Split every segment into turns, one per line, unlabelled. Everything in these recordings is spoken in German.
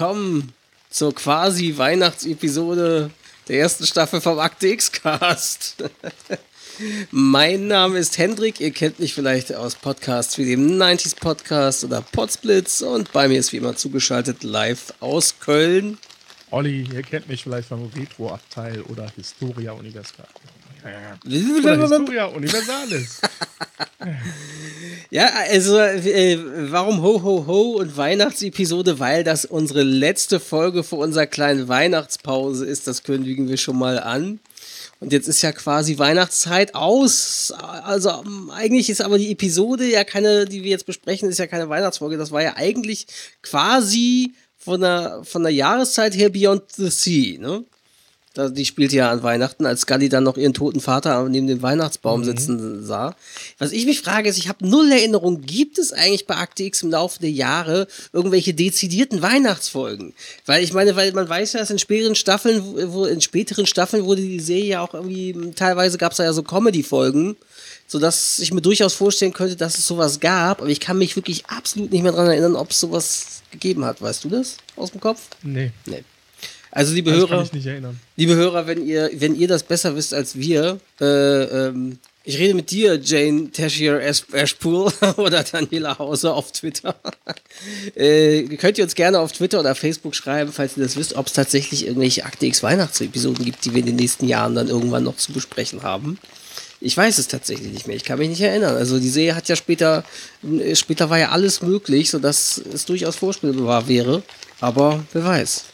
Willkommen zur quasi Weihnachtsepisode der ersten Staffel vom Akte X-Cast. mein Name ist Hendrik, ihr kennt mich vielleicht aus Podcasts wie dem 90s Podcast oder Podsplits und bei mir ist wie immer zugeschaltet live aus Köln.
Olli, ihr kennt mich vielleicht vom Retro-Abteil oder Historia Universal. Oder Historia Universalis.
Ja, also äh, warum Ho Ho Ho und Weihnachtsepisode? Weil das unsere letzte Folge vor unserer kleinen Weihnachtspause ist. Das kündigen wir schon mal an. Und jetzt ist ja quasi Weihnachtszeit aus. Also eigentlich ist aber die Episode ja keine, die wir jetzt besprechen, ist ja keine Weihnachtsfolge. Das war ja eigentlich quasi von der, von der Jahreszeit her Beyond the Sea, ne? Die spielte ja an Weihnachten, als Scully dann noch ihren toten Vater neben dem Weihnachtsbaum sitzen sah. Was ich mich frage, ist, ich habe null Erinnerung, gibt es eigentlich bei Akte X im Laufe der Jahre irgendwelche dezidierten Weihnachtsfolgen? Weil ich meine, weil man weiß ja, dass in späteren Staffeln, wo, in späteren Staffeln wurde die Serie ja auch irgendwie, teilweise gab es da ja so Comedy-Folgen, sodass ich mir durchaus vorstellen könnte, dass es sowas gab, aber ich kann mich wirklich absolut nicht mehr daran erinnern, ob es sowas gegeben hat. Weißt du das aus dem Kopf?
Nee,
Nee. Also liebe
das
Hörer, liebe Hörer, wenn ihr, wenn ihr das besser wisst als wir, äh, ähm, ich rede mit dir, Jane Tashier Ashpool oder Daniela Hauser auf Twitter. äh, könnt ihr uns gerne auf Twitter oder Facebook schreiben, falls ihr das wisst, ob es tatsächlich irgendwelche Akte X Weihnachtsepisoden gibt, die wir in den nächsten Jahren dann irgendwann noch zu besprechen haben. Ich weiß es tatsächlich nicht mehr. Ich kann mich nicht erinnern. Also die Serie hat ja später, äh, später war ja alles möglich, sodass es durchaus vorstellbar wäre. Aber wer weiß.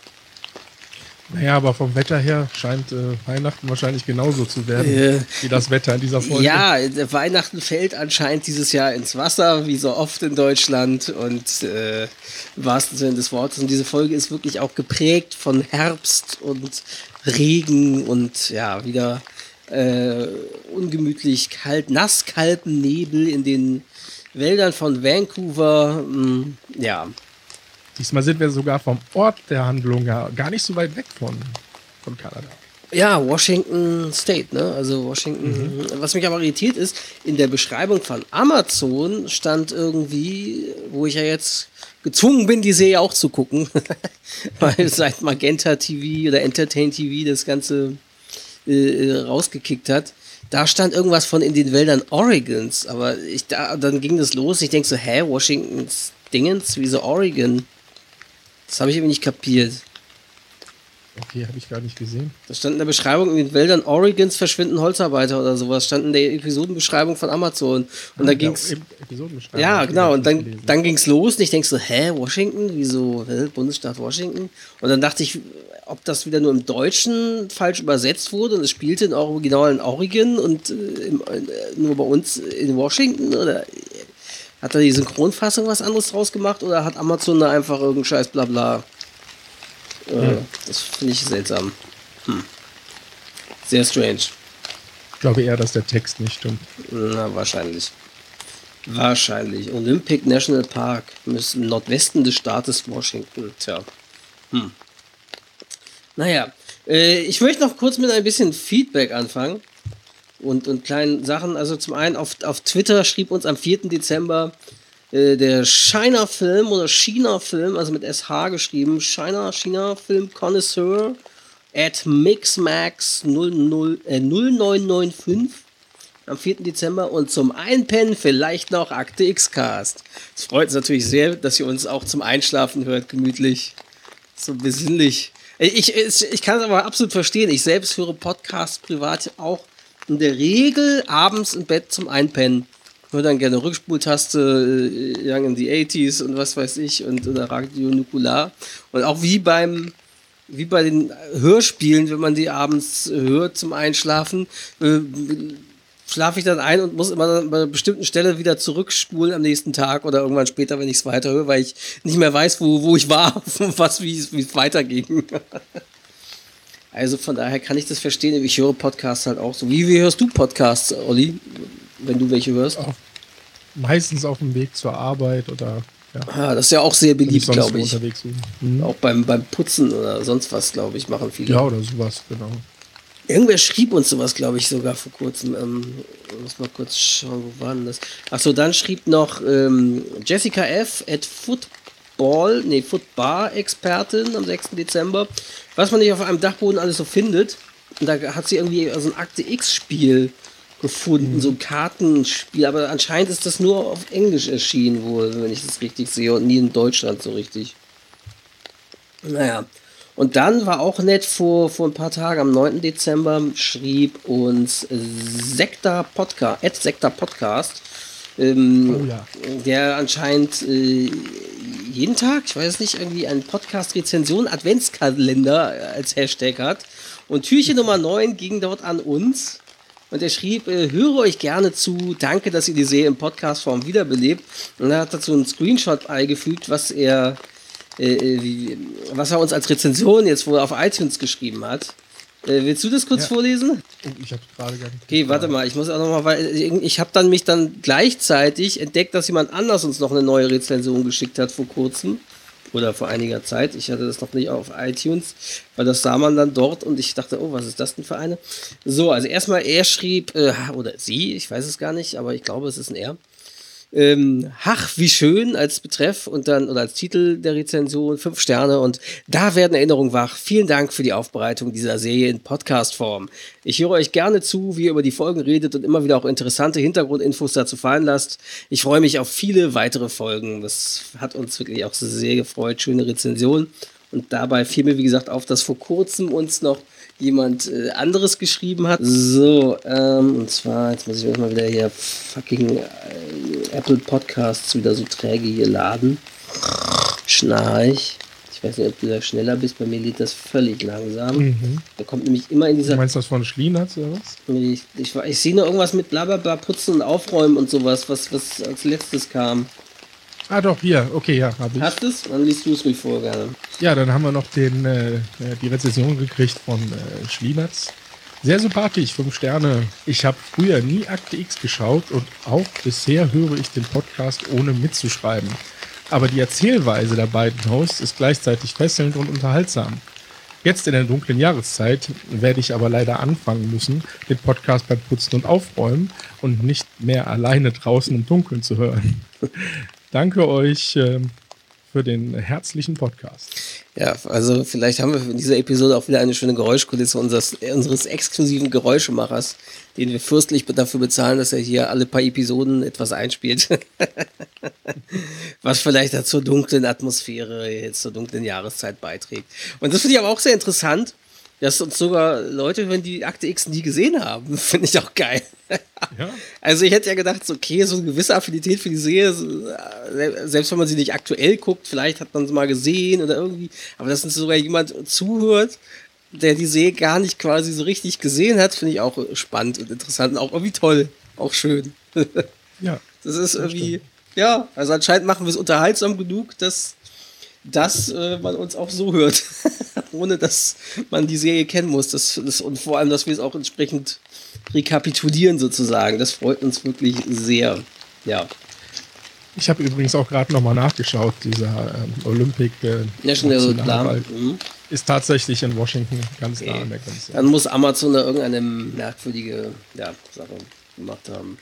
Naja, aber vom Wetter her scheint äh, Weihnachten wahrscheinlich genauso zu werden
Äh,
wie das Wetter in dieser Folge.
Ja, Weihnachten fällt anscheinend dieses Jahr ins Wasser, wie so oft in Deutschland und äh, im wahrsten Sinne des Wortes. Und diese Folge ist wirklich auch geprägt von Herbst und Regen und ja, wieder äh, ungemütlich kalt, nass kalten Nebel in den Wäldern von Vancouver. Mm, ja,
Diesmal sind wir sogar vom Ort der Handlung ja gar nicht so weit weg von, von Kanada.
Ja, Washington State, ne? Also Washington. Was mich aber irritiert ist, in der Beschreibung von Amazon stand irgendwie, wo ich ja jetzt gezwungen bin, die Serie auch zu gucken, weil seit Magenta TV oder Entertain TV das Ganze äh, rausgekickt hat. Da stand irgendwas von in den Wäldern Oregons, aber ich da, dann ging das los. Ich denke so, hä, Washington Dingens, wieso Oregon? Das habe ich irgendwie nicht kapiert.
Okay, habe ich gar nicht gesehen.
Das stand in der Beschreibung, in den Wäldern Oregons verschwinden Holzarbeiter oder sowas. Stand in der Episodenbeschreibung von Amazon. Und da ging's.
Ja, Episodenbeschreibung.
Ja, genau. Und dann, dann ging's los und ich denk so, hä, Washington? Wieso? Hä, Bundesstaat Washington? Und dann dachte ich, ob das wieder nur im Deutschen falsch übersetzt wurde und es spielte in Original in Oregon und äh, im, äh, nur bei uns in Washington? Oder hat da die Synchronfassung was anderes draus gemacht oder hat Amazon da einfach irgendeinen Scheiß Blabla? Äh, Das finde ich seltsam. Hm. Sehr strange.
Ich glaube eher, dass der Text nicht stimmt.
Na, wahrscheinlich. Wahrscheinlich. Olympic National Park im Nordwesten des Staates Washington. Tja. Hm. Naja, äh, ich möchte noch kurz mit ein bisschen Feedback anfangen. Und, und kleinen Sachen. Also zum einen auf, auf Twitter schrieb uns am 4. Dezember äh, der China-Film oder China-Film, also mit SH geschrieben, China, China-Film Connoisseur at Mixmax 00, äh, 0995 am 4. Dezember und zum Einpennen vielleicht noch Akte X-Cast. Es freut uns natürlich sehr, dass ihr uns auch zum Einschlafen hört, gemütlich. So besinnlich. Ich, ich, ich kann es aber absolut verstehen. Ich selbst höre Podcasts privat auch in der Regel abends im Bett zum Einpennen. höre dann gerne Rückspultaste, äh, Young in the 80s und was weiß ich und oder Radio Nukular. Und auch wie beim wie bei den Hörspielen, wenn man die abends hört zum Einschlafen, äh, schlafe ich dann ein und muss immer an einer bestimmten Stelle wieder zurückspulen am nächsten Tag oder irgendwann später, wenn ich es weiterhöre, weil ich nicht mehr weiß, wo, wo ich war, was, wie es weiterging. also von daher kann ich das verstehen. Ich höre Podcasts halt auch so. Wie, wie hörst du Podcasts, Olli, wenn du welche hörst? Auch
meistens auf dem Weg zur Arbeit oder
ja. Ah, das ist ja auch sehr beliebt, glaube ich. Mhm. Auch beim, beim Putzen oder sonst was, glaube ich, machen viele.
Ja, oder sowas, genau.
Irgendwer schrieb uns sowas, glaube ich, sogar vor kurzem. Ähm, muss mal kurz schauen, wo war denn das? Achso, dann schrieb noch ähm, Jessica F. at Football, nee, Footbar-Expertin am 6. Dezember, was man nicht auf einem Dachboden alles so findet. Und da hat sie irgendwie so ein Akte X-Spiel gefunden, mhm. so ein Kartenspiel, aber anscheinend ist das nur auf Englisch erschienen wohl, wenn ich das richtig sehe, und nie in Deutschland so richtig. Naja. Und dann war auch nett, vor, vor ein paar Tagen, am 9. Dezember, schrieb uns Sekta Podcast, Sekta Podcast, ähm, oh ja. der anscheinend äh, jeden Tag, ich weiß nicht, irgendwie einen Podcast-Rezension Adventskalender als Hashtag hat. Und Türchen Nummer 9 ging dort an uns. Und er schrieb, äh, höre euch gerne zu, danke, dass ihr die Serie in Podcastform wiederbelebt. Und er hat dazu einen Screenshot eingefügt, was er äh, äh, wie, was er uns als Rezension jetzt wohl auf iTunes geschrieben hat. Äh, willst du das kurz ja. vorlesen?
Oh, ich habe gerade gar nicht.
Okay, warte mal, ich muss auch noch mal, weil ich habe dann mich dann gleichzeitig entdeckt, dass jemand anders uns noch eine neue Rezension geschickt hat vor kurzem oder vor einiger Zeit. Ich hatte das noch nicht auf iTunes, weil das sah man dann dort und ich dachte, oh, was ist das denn für eine? So, also erstmal er schrieb äh, oder sie, ich weiß es gar nicht, aber ich glaube, es ist ein er. Ähm, Hach, wie schön als Betreff und dann oder als Titel der Rezension, fünf Sterne und da werden Erinnerungen wach. Vielen Dank für die Aufbereitung dieser Serie in Podcast-Form. Ich höre euch gerne zu, wie ihr über die Folgen redet und immer wieder auch interessante Hintergrundinfos dazu fallen lasst. Ich freue mich auf viele weitere Folgen. Das hat uns wirklich auch sehr gefreut. Schöne Rezension. Und dabei fiel mir, wie gesagt, auf, dass vor kurzem uns noch jemand äh, anderes geschrieben hat. So, ähm, und zwar, jetzt muss ich mal wieder hier fucking äh, Apple Podcasts wieder so träge hier laden. Schnarch. Ich weiß nicht, ob du da schneller bist. Bei mir lädt das völlig langsam. Mhm. Da kommt nämlich immer in dieser.
Du meinst das von Schlienatz oder was?
Ich, ich, ich sehe nur irgendwas mit blablabla, putzen und aufräumen und sowas, was, was als letztes kam.
Ah, doch, hier. Okay, ja, habe
ich. Hast du es? Dann liest du es ruhig vor, gerne.
Ja, dann haben wir noch den, äh, die Rezession gekriegt von äh, Schlienatz. Sehr sympathisch, 5 Sterne. Ich habe früher nie Akte X geschaut und auch bisher höre ich den Podcast ohne mitzuschreiben. Aber die Erzählweise der beiden Hosts ist gleichzeitig fesselnd und unterhaltsam. Jetzt in der dunklen Jahreszeit werde ich aber leider anfangen müssen, den Podcast beim Putzen und Aufräumen und nicht mehr alleine draußen im Dunkeln zu hören. Danke euch äh, für den herzlichen Podcast.
Ja, also vielleicht haben wir in dieser Episode auch wieder eine schöne Geräuschkulisse unseres, unseres exklusiven Geräuschemachers, den wir fürstlich dafür bezahlen, dass er hier alle paar Episoden etwas einspielt. Was vielleicht zur dunklen Atmosphäre, jetzt zur dunklen Jahreszeit beiträgt. Und das finde ich aber auch sehr interessant, dass uns sogar Leute hören, die Akte X nie gesehen haben. Finde ich auch geil. Ja. Also ich hätte ja gedacht, okay, so eine gewisse Affinität für die Serie, äh, selbst wenn man sie nicht aktuell guckt, vielleicht hat man sie mal gesehen oder irgendwie, aber dass uns sogar jemand zuhört, der die Serie gar nicht quasi so richtig gesehen hat, finde ich auch spannend und interessant und auch irgendwie toll, auch schön.
Ja.
Das ist irgendwie, ja, also anscheinend machen wir es unterhaltsam genug, dass dass äh, man uns auch so hört, ohne dass man die Serie kennen muss. Das, das, und vor allem, dass wir es auch entsprechend rekapitulieren sozusagen. Das freut uns wirklich sehr. Ja.
Ich habe übrigens auch gerade nochmal nachgeschaut, dieser ähm, Olympic äh,
National mhm.
ist tatsächlich in Washington ganz okay. nah an der Grenze.
Dann muss Amazon da irgendeine merkwürdige ja, Sache gemacht haben.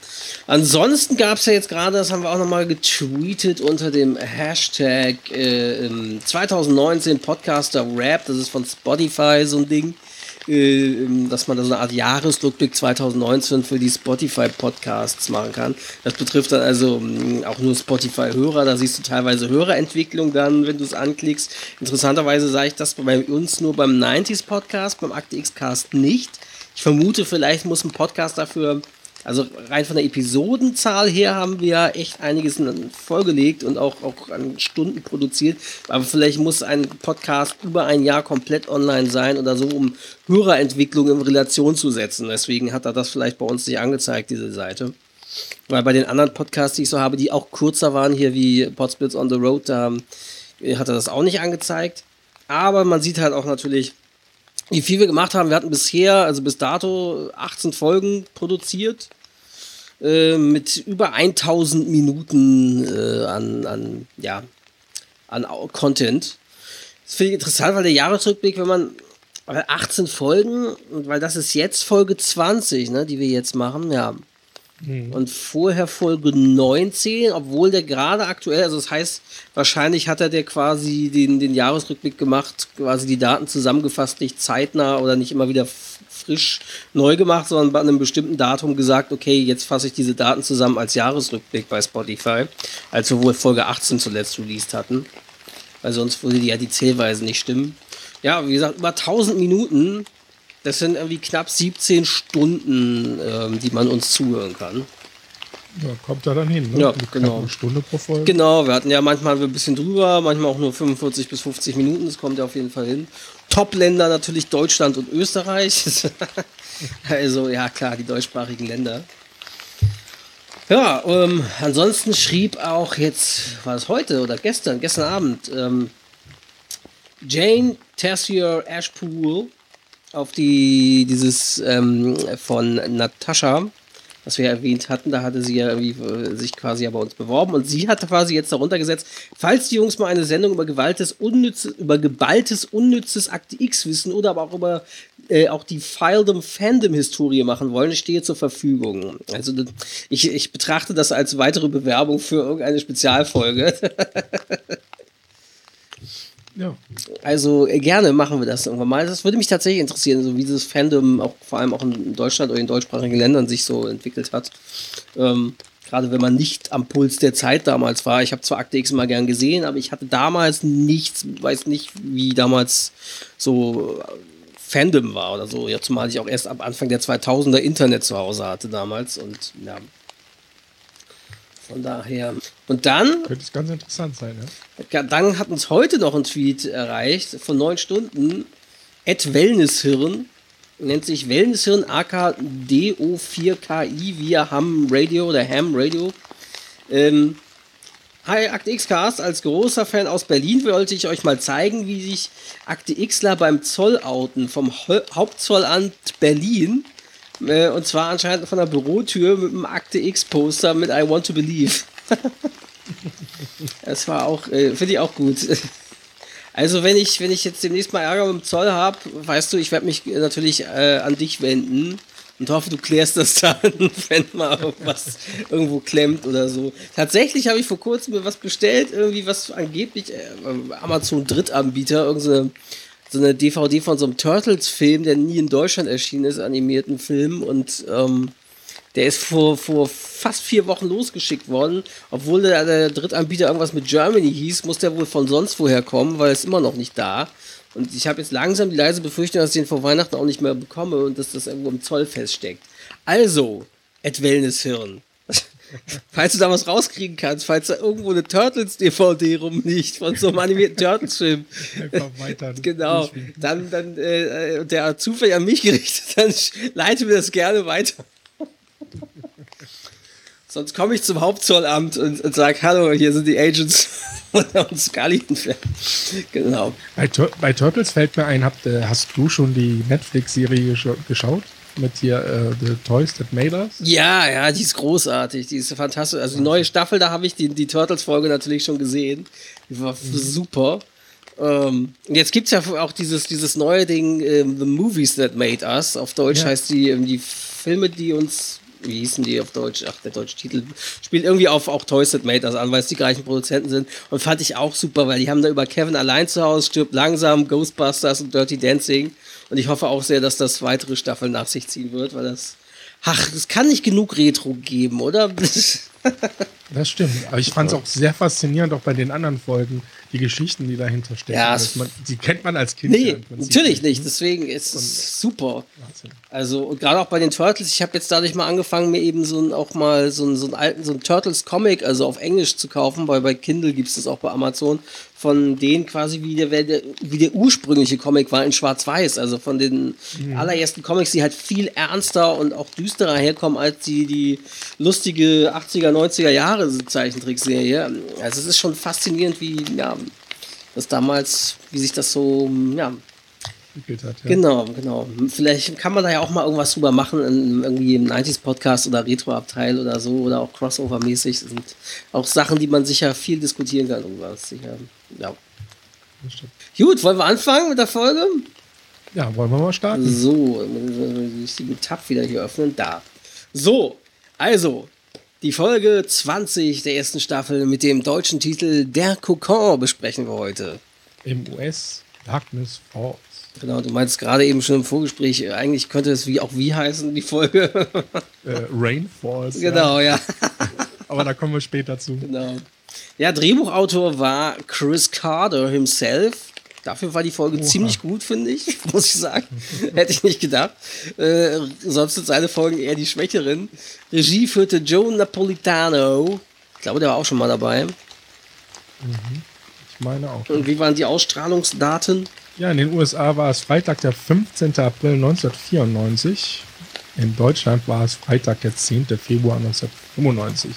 Ansonsten gab es ja jetzt gerade, das haben wir auch nochmal getweetet unter dem Hashtag äh, 2019 Podcaster Rap, das ist von Spotify so ein Ding, äh, dass man da so eine Art Jahresrückblick 2019 für die Spotify-Podcasts machen kann. Das betrifft dann also mh, auch nur Spotify-Hörer, da siehst du teilweise Hörerentwicklung dann, wenn du es anklickst. Interessanterweise sage ich das bei uns nur beim 90s Podcast, beim Akte X Cast nicht. Ich vermute, vielleicht muss ein Podcast dafür Also rein von der Episodenzahl her haben wir echt einiges vorgelegt und auch, auch an Stunden produziert. Aber vielleicht muss ein Podcast über ein Jahr komplett online sein oder so, um Hörerentwicklung in Relation zu setzen. Deswegen hat er das vielleicht bei uns nicht angezeigt, diese Seite. Weil bei den anderen Podcasts, die ich so habe, die auch kürzer waren, hier wie Podsplits on the Road, da äh, hat er das auch nicht angezeigt. Aber man sieht halt auch natürlich, wie viel wir gemacht haben. Wir hatten bisher, also bis dato, 18 Folgen produziert. Äh, mit über 1000 Minuten äh, an, an, ja, an Content. Das finde ich interessant, weil der Jahresrückblick, wenn man 18 Folgen, weil das ist jetzt Folge 20, ne, die wir jetzt machen, ja. Mhm. Und vorher Folge 19, obwohl der gerade aktuell, also das heißt, wahrscheinlich hat er der quasi den, den Jahresrückblick gemacht, quasi die Daten zusammengefasst, nicht zeitnah oder nicht immer wieder frisch neu gemacht, sondern bei einem bestimmten Datum gesagt, okay, jetzt fasse ich diese Daten zusammen als Jahresrückblick bei Spotify, als wir wohl Folge 18 zuletzt released hatten. Weil sonst würde ja die Zählweise nicht stimmen. Ja, wie gesagt, über 1000 Minuten das sind irgendwie knapp 17 Stunden, ähm, die man uns zuhören kann.
Ja, kommt da dann hin,
ne? Ja, genau.
Eine Stunde pro Folge.
Genau, wir hatten ja manchmal ein bisschen drüber, manchmal auch nur 45 bis 50 Minuten, das kommt ja auf jeden Fall hin. Top-Länder natürlich Deutschland und Österreich. also, ja, klar, die deutschsprachigen Länder. Ja, ähm, ansonsten schrieb auch jetzt, war es heute oder gestern, gestern Abend, ähm, Jane Tessier Ashpool auf die, dieses ähm, von Natascha, was wir erwähnt hatten, da hatte sie ja irgendwie äh, sich quasi ja bei uns beworben und sie hatte quasi jetzt darunter gesetzt, falls die Jungs mal eine Sendung über gewaltes, unnützes, über geballtes, unnützes Akte X wissen oder aber auch über äh, auch die Filedom Fandom Historie machen wollen, stehe zur Verfügung. Also ich, ich betrachte das als weitere Bewerbung für irgendeine Spezialfolge.
Ja.
Also äh, gerne machen wir das irgendwann mal. Das würde mich tatsächlich interessieren, so wie dieses Fandom auch vor allem auch in Deutschland oder in deutschsprachigen Ländern sich so entwickelt hat. Ähm, Gerade wenn man nicht am Puls der Zeit damals war. Ich habe zwar Akte X mal gern gesehen, aber ich hatte damals nichts, weiß nicht, wie damals so äh, Fandom war oder so. Ja, zumal ich auch erst ab Anfang der 2000er Internet zu Hause hatte damals und ja, von daher. Und dann.
Könnte es ganz interessant sein,
ja? Dann hat uns heute noch ein Tweet erreicht von neun Stunden. Ed Wellnesshirn. Nennt sich Wellnesshirn AKDO4KI via Ham Radio oder Ham Radio. Ähm, Hi, Akte X-Cast. Als großer Fan aus Berlin wollte ich euch mal zeigen, wie sich Akte Xler beim Zoll outen vom Hauptzollamt Berlin äh, und zwar anscheinend von der Bürotür mit einem Akte X-Poster mit I Want to Believe. das war auch, äh, finde ich auch gut. Also wenn ich, wenn ich jetzt demnächst mal Ärger mit dem Zoll habe, weißt du, ich werde mich natürlich äh, an dich wenden und hoffe, du klärst das dann, wenn mal irgendwas irgendwo klemmt oder so. Tatsächlich habe ich vor kurzem mir was bestellt, irgendwie was angeblich äh, Amazon Drittanbieter, irgendeine so eine DVD von so einem Turtles-Film, der nie in Deutschland erschienen ist, animierten Film. Und ähm, der ist vor, vor fast vier Wochen losgeschickt worden. Obwohl der, der Drittanbieter irgendwas mit Germany hieß, muss der wohl von sonst woher kommen, weil er ist immer noch nicht da. Und ich habe jetzt langsam die leise Befürchtung, dass ich den vor Weihnachten auch nicht mehr bekomme und dass das irgendwo im Zoll feststeckt. Also, Ed Wellness Hirn falls du da was rauskriegen kannst, falls da irgendwo eine Turtles-DVD rumliegt von so einem animierten Turtles-Film. Einfach weiter. Genau. Dann, dann äh, der zufällig an mich gerichtet, dann leite mir das gerne weiter. Sonst komme ich zum Hauptzollamt und, und sage, hallo, hier sind die Agents und Scully. genau.
Bei, bei, Turtles fällt mir ein, habt, äh, hast du schon die Netflix-Serie geschaut? Mit hier äh, The Toys That Made Us.
Ja, ja, die ist großartig, die ist fantastisch. Also die neue Staffel, da habe ich die, die Turtles-Folge natürlich schon gesehen. Die war mhm. super. Ähm, jetzt gibt es ja auch dieses, dieses neue Ding, äh, The Movies That Made Us. Auf Deutsch ja. heißt die, ähm, die Filme, die uns wie hießen die auf Deutsch? Ach, der deutsche Titel spielt irgendwie auf auch Toys That Made Us an, weil es die gleichen Produzenten sind. Und fand ich auch super, weil die haben da über Kevin allein zu Hause, stirbt langsam, Ghostbusters und Dirty Dancing. Und ich hoffe auch sehr, dass das weitere Staffeln nach sich ziehen wird, weil das. Ach, es kann nicht genug Retro geben, oder?
das stimmt. Aber ich fand es auch sehr faszinierend, auch bei den anderen Folgen, die Geschichten, die dahinter stecken.
Ja,
man, die kennt man als Kind.
Nee,
ja
natürlich nicht. Deswegen ist es super.
Wahnsinn.
Also, und gerade auch bei den Turtles, ich habe jetzt dadurch mal angefangen, mir eben so ein, auch mal so einen, so einen alten, so einen Turtles-Comic, also auf Englisch zu kaufen, weil bei Kindle gibt es das auch bei Amazon, von denen quasi wie der, wie der ursprüngliche Comic war in Schwarz-Weiß, also von den allerersten Comics, die halt viel ernster und auch düsterer herkommen als die, die lustige 80er, 90er Jahre Zeichentrickserie. Also es ist schon faszinierend, wie, ja, das damals, wie sich das so, ja,
hat, ja.
Genau, genau. Vielleicht kann man da ja auch mal irgendwas drüber machen, in, irgendwie im 90s-Podcast oder Retro-Abteil oder so oder auch Crossover-mäßig. Das sind auch Sachen, die man sicher viel diskutieren kann. Drüber. Sicher, ja. Gut, wollen wir anfangen mit der Folge?
Ja, wollen wir mal starten?
So, den richtigen Tab wieder hier öffnen. Da. So, also, die Folge 20 der ersten Staffel mit dem deutschen Titel Der Kokon besprechen wir heute.
Im US Darkness Falls.
Genau, du meinst gerade eben schon im Vorgespräch, äh, eigentlich könnte es wie auch wie heißen, die Folge.
Äh, Rain Falls.
genau, ja.
Ja. Aber da kommen wir später zu.
Genau. Ja, Drehbuchautor war Chris Carter himself. Dafür war die Folge
Oha.
ziemlich gut, finde ich, muss ich sagen. Hätte ich nicht gedacht. Äh, sonst sind seine Folgen eher die schwächeren. Regie führte Joe Napolitano. Ich glaube, der war auch schon mal dabei.
Ich meine auch.
Und wie waren die Ausstrahlungsdaten?
Ja, in den USA war es Freitag, der 15. April 1994. In Deutschland war es Freitag, der 10. Februar 1995.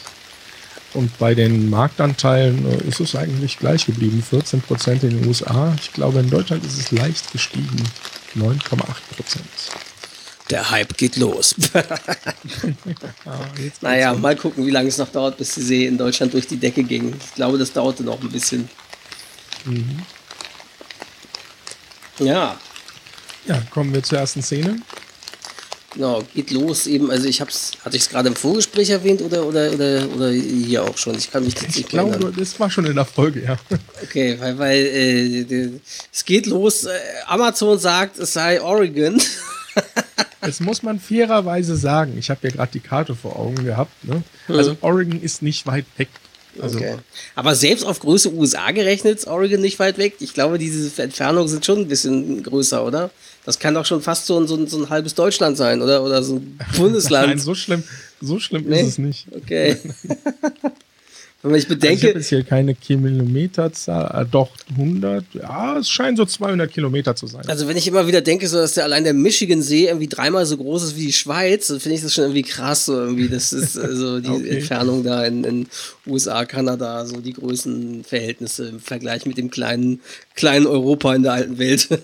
Und bei den Marktanteilen äh, ist es eigentlich gleich geblieben. 14 Prozent in den USA. Ich glaube, in Deutschland ist es leicht gestiegen. 9,8 Prozent.
Der Hype geht los. Naja, mal gucken, wie lange es noch dauert, bis die See in Deutschland durch die Decke ging. Ich glaube, das dauerte noch ein bisschen. Ja,
um. Ja, kommen wir zur ersten Szene.
Genau, geht los eben. Also ich hab's, hatte ich es gerade im Vorgespräch erwähnt oder, oder, oder, oder hier auch schon? Ich kann mich
Ich
nicht mehr
glaube, das war schon in der Folge, ja.
Okay, weil, weil äh, es geht los. Äh, Amazon sagt, es sei Oregon.
Das muss man fairerweise sagen. Ich habe ja gerade die Karte vor Augen gehabt. Ne? Also Oregon ist nicht weit weg. Also
Okay. Aber selbst auf Größe USA gerechnet ist Oregon nicht weit weg. Ich glaube, diese Entfernungen sind schon ein bisschen größer, oder? Das kann doch schon fast so ein, so ein, so ein halbes Deutschland sein, oder? Oder so ein Bundesland.
nein, so schlimm, so schlimm
Nee?
ist es nicht.
Okay. Wenn ich
Also ich
bedenke,
habe jetzt hier keine Kilometerzahl, äh, doch 100. Ja, es scheinen so 200 Kilometer zu sein.
Also wenn ich immer wieder denke, so dass der allein der Michigan-See irgendwie dreimal so groß ist wie die Schweiz, dann finde ich das schon irgendwie krass, so irgendwie. Das ist also die
Okay.
Entfernung da in, in USA, Kanada, so die Größenverhältnisse im Vergleich mit dem kleinen, kleinen Europa in der alten Welt.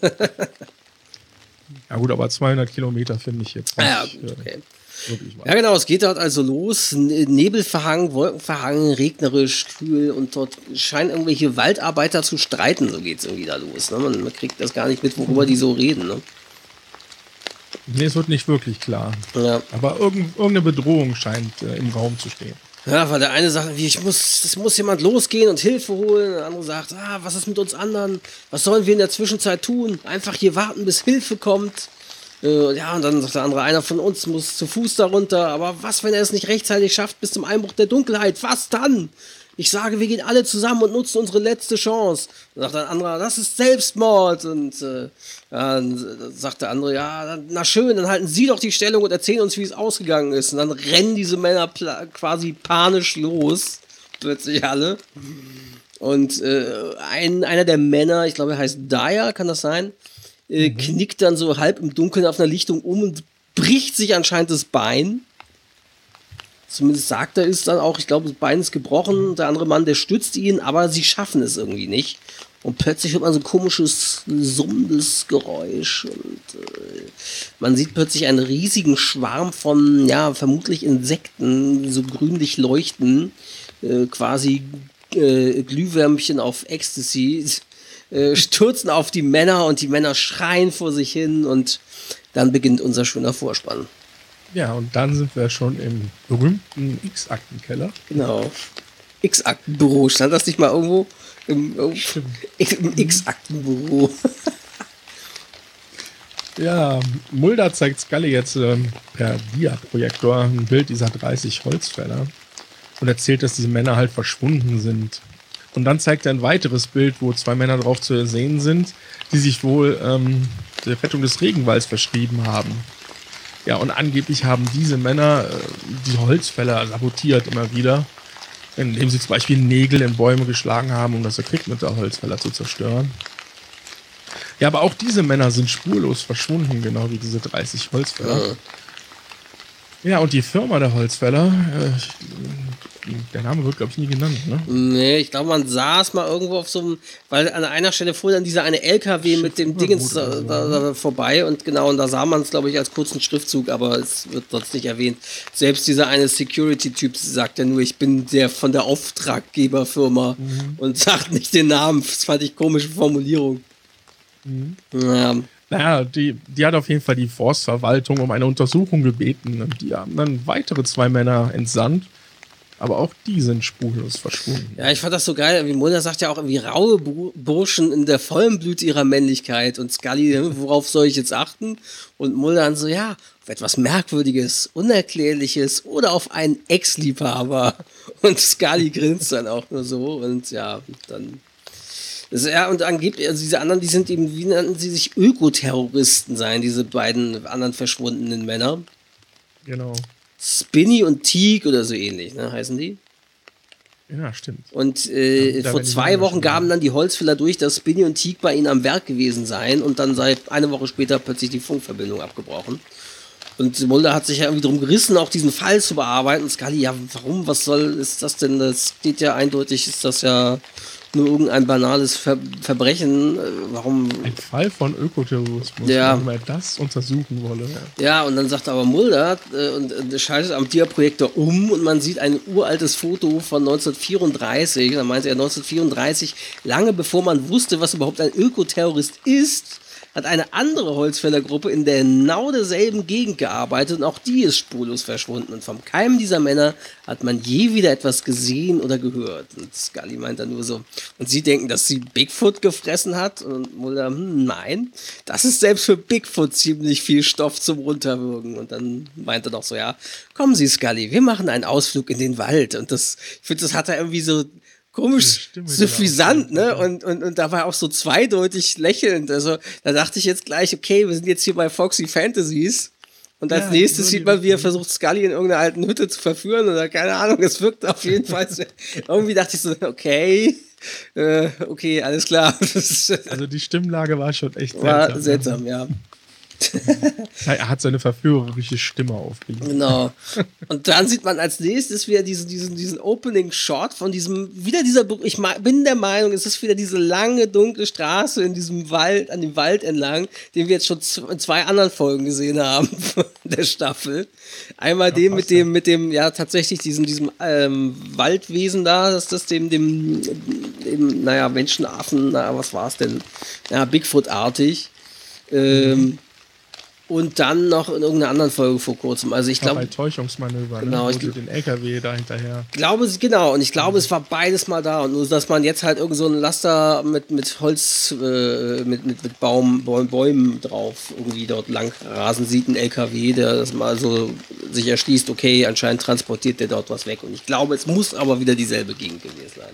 Ja gut, aber 200 Kilometer finde ich jetzt nicht
ja, gut,
äh,
okay.
wirklich weit.
Ja, genau, es geht dort also los. N- Nebelverhangen, Wolkenverhangen, regnerisch, kühl und dort scheinen irgendwelche Waldarbeiter zu streiten. So geht es irgendwie da los. Ne? Man, man kriegt das gar nicht mit, worüber die so reden. Ne?
Nee, es wird nicht wirklich klar.
Ja.
Aber irgend, irgendeine Bedrohung scheint äh, im Raum zu stehen.
Ja, weil der eine sagt, wie, ich muss, es muss jemand losgehen und Hilfe holen. Der andere sagt, ah, was ist mit uns anderen? Was sollen wir in der Zwischenzeit tun? Einfach hier warten, bis Hilfe kommt. Äh, ja, und dann sagt der andere, einer von uns muss zu Fuß darunter. Aber was, wenn er es nicht rechtzeitig schafft bis zum Einbruch der Dunkelheit? Was dann? Ich sage, wir gehen alle zusammen und nutzen unsere letzte Chance. Dann sagt der andere, das ist Selbstmord. Und äh, dann sagt der andere, ja, na schön, dann halten Sie doch die Stellung und erzählen uns, wie es ausgegangen ist. Und dann rennen diese Männer quasi panisch los. Plötzlich alle. Und äh, ein, einer der Männer, ich glaube, er heißt Dyer, kann das sein? Äh, Knickt dann so halb im Dunkeln auf einer Lichtung um und bricht sich anscheinend das Bein. Zumindest sagt er es dann auch, ich glaube, das Bein ist gebrochen. Der andere Mann, der stützt ihn, aber sie schaffen es irgendwie nicht. Und plötzlich hört man so ein komisches, summendes Geräusch. Und äh, man sieht plötzlich einen riesigen Schwarm von, ja, vermutlich Insekten, so grünlich leuchten. Äh, quasi äh, Glühwürmchen auf Ecstasy. Äh, stürzen auf die Männer und die Männer schreien vor sich hin. Und dann beginnt unser schöner Vorspann.
Ja, und dann sind wir schon im berühmten X-Aktenkeller.
Genau. X-Aktenbüro. Stand das nicht mal irgendwo? Im, im X-Aktenbüro.
Ja, Mulder zeigt Scully jetzt ähm, per Dia-Projektor ein Bild dieser 30 Holzfäller und erzählt, dass diese Männer halt verschwunden sind. Und dann zeigt er ein weiteres Bild, wo zwei Männer drauf zu sehen sind, die sich wohl ähm, der Rettung des Regenwalds verschrieben haben. Ja, und angeblich haben diese Männer äh, die Holzfäller sabotiert immer wieder, indem sie zum Beispiel Nägel in Bäume geschlagen haben, um das Equipment der Holzfäller zu zerstören. Ja, aber auch diese Männer sind spurlos verschwunden, genau wie diese 30 Holzfäller.
Ja.
Ja, und die Firma der Holzfäller, äh, der Name wird, glaube ich, nie genannt, ne?
Nee, ich glaube, man saß mal irgendwo auf so einem, weil an einer Stelle fuhr dann dieser eine LKW mit dem Dingens da, da, da vorbei und genau, und da sah man es, glaube ich, als kurzen Schriftzug, aber es wird sonst nicht erwähnt. Selbst dieser eine Security-Typ sagt ja nur, ich bin der von der Auftraggeberfirma und sagt nicht den Namen. Das fand ich komische Formulierung. Ja.
Naja, die, die hat auf jeden Fall die Forstverwaltung um eine Untersuchung gebeten. Und die haben dann weitere zwei Männer entsandt. Aber auch die sind spurlos verschwunden.
Ja, ich fand das so geil. Wie Mulder sagt ja auch irgendwie raue Bu- Burschen in der vollen Blüte ihrer Männlichkeit. Und Scully, worauf soll ich jetzt achten? Und Mulder dann so, ja, auf etwas Merkwürdiges, Unerklärliches oder auf einen Ex-Liebhaber. Und Scully grinst dann auch nur so. Und ja, dann. Ja, und angeblich, also diese anderen, die sind eben, wie nannten sie sich, Ökoterroristen sein, diese beiden anderen verschwundenen Männer.
Genau.
Spinny und Teague oder so ähnlich, ne, heißen die?
Ja, stimmt.
Und äh,
Ja,
vor zwei Wochen gaben dann die Holzfäller durch, dass Spinny und Teague bei ihnen am Werk gewesen seien und dann sei eine Woche später plötzlich die Funkverbindung abgebrochen. Und Mulder hat sich ja irgendwie drum gerissen, auch diesen Fall zu bearbeiten. Und Scully, ja, warum? Was soll, ist das denn? Das geht ja eindeutig, ist das ja nur irgendein banales Ver Verbrechen. Äh, Warum
Ein Fall von Ökoterrorismus,
Ja.
wenn man das untersuchen wolle.
Ja, und dann sagt aber Mulder äh, und äh, schaltet am Dia-Projektor um und man sieht ein uraltes Foto von 1934. Da meinte er 1934, lange bevor man wusste, was überhaupt ein Ökoterrorist ist, hat eine andere Holzfällergruppe in der genau derselben Gegend gearbeitet und auch die ist spurlos verschwunden. Und vom Keim dieser Männer hat man je wieder etwas gesehen oder gehört. Und Scully meint dann nur so. Und sie denken, dass sie Bigfoot gefressen hat. Und Mulder, hm, nein, das ist selbst für Bigfoot ziemlich viel Stoff zum Runterwürgen. Und dann meint er noch so, ja, kommen Sie, Scully, wir machen einen Ausflug in den Wald. Und das, ich finde, das hat er irgendwie so komisch suffisant, ne? Und, und, und dabei auch so zweideutig lächelnd. Also da dachte ich jetzt gleich, okay, wir sind jetzt hier bei Foxy Fantasies. Und als
Ja,
nächstes sieht man, wie er versucht, Scully in irgendeiner alten Hütte zu verführen oder keine Ahnung. Es wirkt auf jeden Fall. irgendwie dachte ich so, okay, äh, okay, alles klar.
Also die Stimmlage war schon echt
war
seltsam.
seltsam, ja.
Er hat seine verführerische Stimme aufgelegt.
Genau. Und dann sieht man als nächstes wieder diesen, diesen, diesen Opening-Shot von diesem, wieder dieser, ich bin der Meinung, es ist wieder diese lange, dunkle Straße in diesem Wald, an dem Wald entlang, den wir jetzt schon in zwei anderen Folgen gesehen haben von der Staffel. Einmal den mit
ja.
dem, mit dem, ja, tatsächlich diesem, diesem ähm, Waldwesen da, dass das dem, dem, dem, naja, Menschenaffen, na, was war es denn? Ja, Bigfoot-artig. Ähm, und dann noch in irgendeiner anderen Folge vor kurzem. Also ich
glaube, bei Täuschungsmanöver,
Genau,
ne?
ich
den LKW da hinterher.
glaube es, genau, und ich glaube, es war beides mal da. Und nur, dass man jetzt halt irgend so einen Laster mit, mit Holz, äh, mit, mit, mit Baum, Bäum, Bäumen drauf irgendwie dort lang rasen sieht, ein LKW, der das mal so sich erschließt, okay, anscheinend transportiert der dort was weg. Und ich glaube, es muss aber wieder dieselbe Gegend gewesen sein.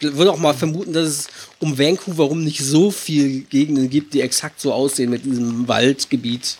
Ich würde auch mal vermuten, dass es um Vancouver rum nicht so viel Gegenden gibt, die exakt so aussehen mit diesem Waldgebiet.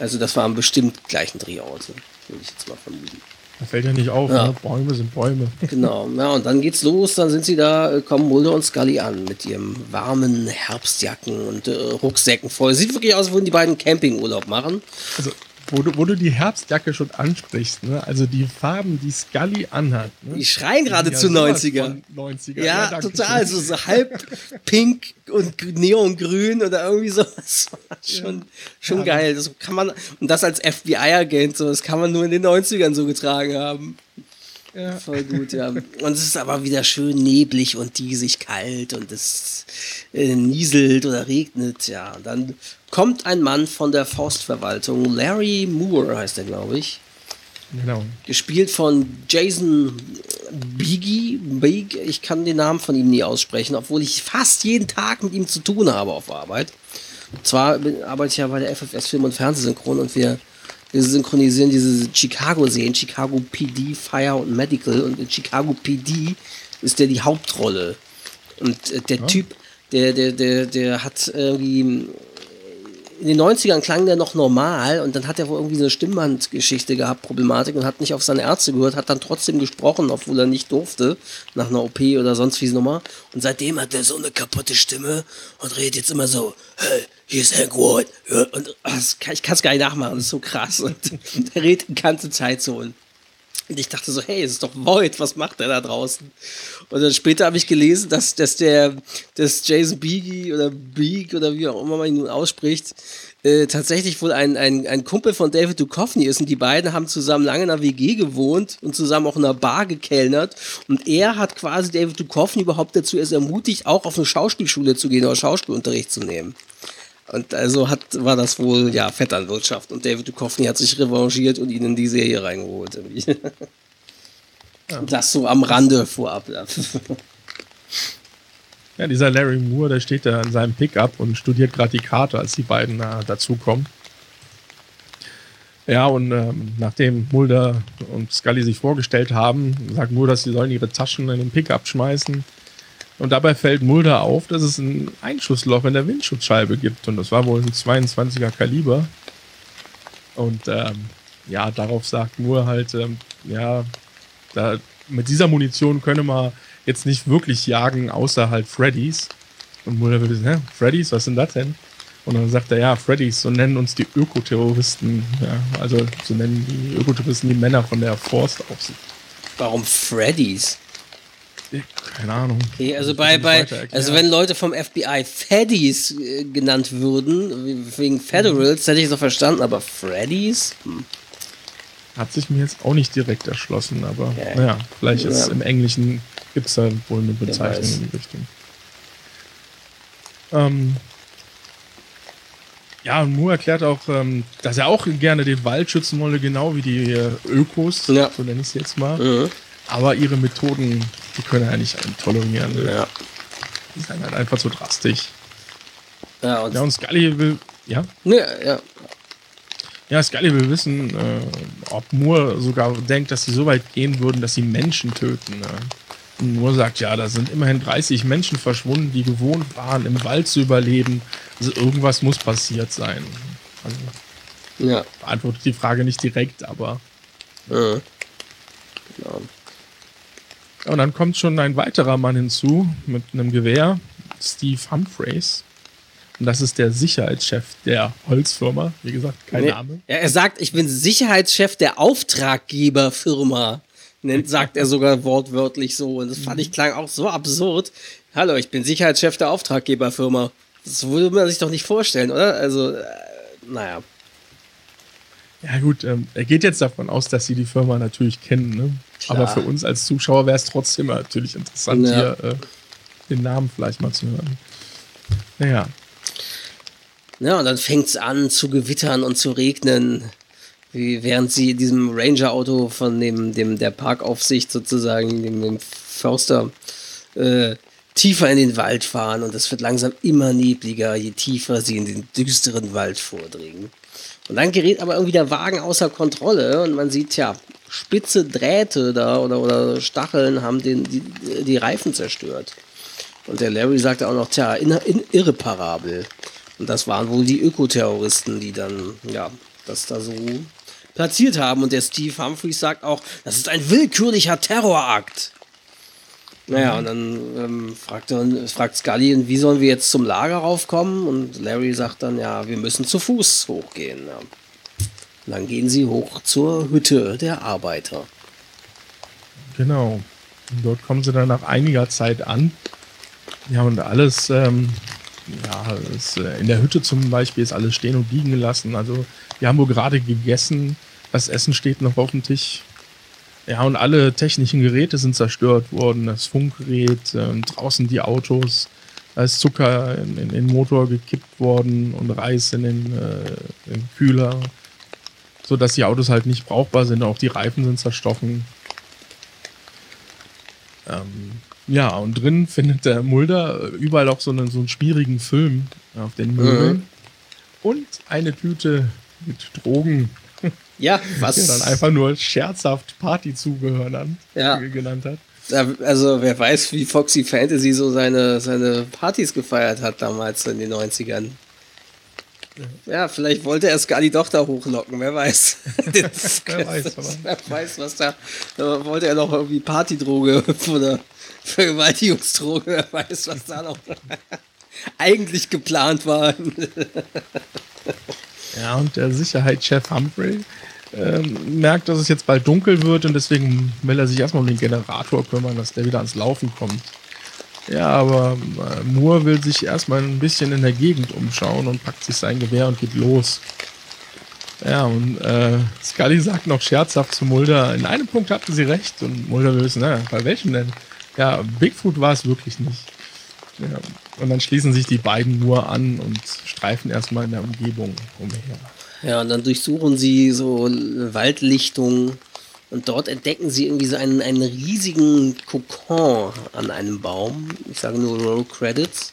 Also das waren bestimmt gleichen Drehorte, würde ich jetzt mal vermuten.
Da fällt ja nicht auf,
Ja.
ne? Bäume sind Bäume.
Genau, ja, und dann geht's los, dann sind sie da, äh, kommen Mulder und Scully an mit ihrem warmen Herbstjacken und äh, Rucksäcken voll. Sieht wirklich aus, als würden die beiden Campingurlaub machen.
Also, wo du, wo du die Herbstjacke schon ansprichst, ne? Also die Farben, die Scully anhat. Ne?
Die schreien gerade
Ja,
zu
sowas
90er.
von 90er.
Ja,
danke
total,
schön.
so, halb pink und neongrün oder irgendwie sowas. schon schon
Ja.
geil. Das kann man, und das als FBI-Agent, so, das kann man nur in den 90ern so getragen haben.
Ja.
Voll gut, ja. Und es ist aber wieder schön neblig und diesig kalt und es äh, nieselt oder regnet, ja. Und dann kommt ein Mann von der Forstverwaltung, Larry Moore heißt er, glaube ich.
Genau.
Gespielt von Jason Biggie, Big, ich kann den Namen von ihm nie aussprechen, obwohl ich fast jeden Tag mit ihm zu tun habe auf Arbeit. Und zwar bin- arbeite ich ja bei der FFS Film und Fernsehsynchron und wir wir synchronisieren diese Chicago-Serien, Chicago PD, Fire und Medical. Und in Chicago PD ist der die Hauptrolle. Und äh, der ja. Typ, der, der, der, der hat irgendwie in den 90ern klang der noch normal und dann hat er wohl irgendwie so eine Stimmbandgeschichte gehabt, Problematik und hat nicht auf seine Ärzte gehört, hat dann trotzdem gesprochen, obwohl er nicht durfte, nach einer OP oder sonst wie nochmal. Und seitdem hat er so eine kaputte Stimme und redet jetzt immer so, hey, hier ist Hank White. Und ich kann es gar nicht nachmachen, das ist so krass. Und der redet die ganze Zeit so. Und und ich dachte so, hey, es ist doch Void, was macht der da draußen? Und dann später habe ich gelesen, dass, dass der, dass Jason Beagie oder Beak oder wie auch immer man ihn nun ausspricht, äh, tatsächlich wohl ein, ein, ein Kumpel von David Duchovny ist und die beiden haben zusammen lange in einer WG gewohnt und zusammen auch in einer Bar gekellnert und er hat quasi David Duchovny überhaupt dazu erst ermutigt, auch auf eine Schauspielschule zu gehen oder Schauspielunterricht zu nehmen. Und also hat, war das wohl, ja, Vetternwirtschaft. Und David Duchovny hat sich revanchiert und ihn in die Serie reingeholt. Ja. Das so am Rande vorab.
Ja, dieser Larry Moore, der steht da in seinem Pickup und studiert gerade die Karte, als die beiden äh, dazukommen. Ja, und ähm, nachdem Mulder und Scully sich vorgestellt haben, sagt Moore, dass sie sollen ihre Taschen in den Pickup schmeißen. Und dabei fällt Mulder auf, dass es ein Einschussloch in der Windschutzscheibe gibt. Und das war wohl ein 22er Kaliber. Und ähm, ja, darauf sagt Moore halt, ähm, ja, da, mit dieser Munition könne man jetzt nicht wirklich jagen, außer halt Freddy's. Und Mulder würde sagen, Freddy's, was sind das denn? Und dann sagt er, ja, Freddy's, so nennen uns die Ökoterroristen. Ja, also so nennen die Ökoterroristen die Männer von der Forstaufsicht.
Warum Freddy's?
Keine Ahnung.
Okay, also bei, bei also wenn Leute vom FBI Feddies äh, genannt würden, wegen Federals, hätte ich es doch verstanden, aber Freddies? Hm.
Hat sich mir jetzt auch nicht direkt erschlossen, aber okay. naja, vielleicht ist ja. im Englischen gibt es da wohl eine Bezeichnung in die Richtung. Ähm, ja, und Moore erklärt auch, ähm, dass er auch gerne den Wald schützen wolle, genau wie die äh, Ökos, ja. so nenne ich es jetzt mal. Mhm. Aber ihre Methoden, die können er nicht tolerieren. Ja. Die sind halt einfach zu drastisch. Ja, und, ja, und Scully will. Ja? Ja, ja. Ja, Scully will wissen, äh, ob Moore sogar denkt, dass sie so weit gehen würden, dass sie Menschen töten. Ne? Und Moore sagt, ja, da sind immerhin 30 Menschen verschwunden, die gewohnt waren, im Wald zu überleben. Also irgendwas muss passiert sein. Also, ja. beantwortet die Frage nicht direkt, aber. Ja. Genau. Und dann kommt schon ein weiterer Mann hinzu mit einem Gewehr, Steve Humphreys. Und das ist der Sicherheitschef der Holzfirma. Wie gesagt, kein nee, Name.
Ja, er sagt, ich bin Sicherheitschef der Auftraggeberfirma. Nennt, sagt er sogar wortwörtlich so. Und das fand ich klang auch so absurd. Hallo, ich bin Sicherheitschef der Auftraggeberfirma. Das würde man sich doch nicht vorstellen, oder? Also, äh, naja.
Ja, gut, ähm, er geht jetzt davon aus, dass sie die Firma natürlich kennen. Ne? Aber für uns als Zuschauer wäre es trotzdem natürlich interessant, ja. hier äh, den Namen vielleicht mal zu hören. Naja.
Ja, und dann fängt es an zu gewittern und zu regnen. Wie, während sie in diesem Ranger-Auto von dem, dem, der Parkaufsicht sozusagen, dem, dem Förster, äh, tiefer in den Wald fahren. Und es wird langsam immer nebliger, je tiefer sie in den düsteren Wald vordringen. Und dann gerät aber irgendwie der Wagen außer Kontrolle und man sieht, ja, spitze Drähte da oder, oder Stacheln haben den, die, die Reifen zerstört. Und der Larry sagte auch noch, tja, in, in, irreparabel. Und das waren wohl die Ökoterroristen, die dann, ja, das da so platziert haben. Und der Steve Humphreys sagt auch, das ist ein willkürlicher Terrorakt. Naja, und dann ähm, fragt, fragt Scully, wie sollen wir jetzt zum Lager raufkommen? Und Larry sagt dann, ja, wir müssen zu Fuß hochgehen. Ja. Dann gehen sie hoch zur Hütte der Arbeiter.
Genau. Und dort kommen sie dann nach einiger Zeit an. Ja, und alles, ähm, ja, ist, äh, in der Hütte zum Beispiel ist alles stehen und liegen gelassen. Also, wir haben wohl gerade gegessen. Das Essen steht noch auf dem Tisch. Ja, und alle technischen Geräte sind zerstört worden. Das Funkgerät, äh, draußen die Autos. Da ist Zucker in, in, den Motor gekippt worden und Reis in den, äh, in den Kühler so dass die Autos halt nicht brauchbar sind. Auch die Reifen sind zerstochen. Ähm, ja, und drin findet der Mulder überall auch so einen, so einen schwierigen Film auf den Möbeln. Mhm. Und eine Tüte mit Drogen
Ja, was?
Ja, dann einfach nur scherzhaft Partyzubehör dann
Ja.
genannt hat.
Also wer weiß, wie Foxy Fantasy so seine, seine Partys gefeiert hat damals in den 90ern. Ja, vielleicht wollte er Scully doch da hochlocken, wer weiß.
Wer weiß,
wer weiß, was da. Da wollte er noch irgendwie Partydroge oder Vergewaltigungsdroge, wer weiß, was da noch eigentlich geplant war.
Ja, und der Sicherheitschef Humphrey ähm, merkt, dass es jetzt bald dunkel wird und deswegen will er sich erstmal um den Generator kümmern, dass der wieder ans Laufen kommt. Ja, aber äh, Moore will sich erstmal ein bisschen in der Gegend umschauen und packt sich sein Gewehr und geht los. Ja, und äh, Scully sagt noch scherzhaft zu Mulder, in einem Punkt hatte sie recht und Mulder will wissen, na, bei welchem denn? Ja, Bigfoot war es wirklich nicht. Ja, und dann schließen sich die beiden nur an und streifen erstmal in der Umgebung umher.
Ja, und dann durchsuchen sie so Waldlichtungen und dort entdecken sie irgendwie so einen, einen riesigen Kokon an einem Baum. Ich sage nur Roll Credits.